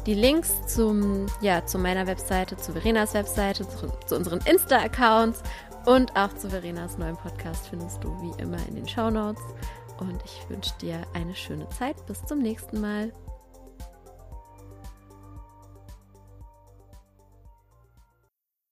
Die Links zum, ja, zu meiner Webseite, zu Verenas Webseite, zu, zu unseren Insta-Accounts und auch zu Verenas neuen Podcast findest du wie immer in den Show Notes. Und ich wünsche dir eine schöne Zeit. Bis zum nächsten Mal.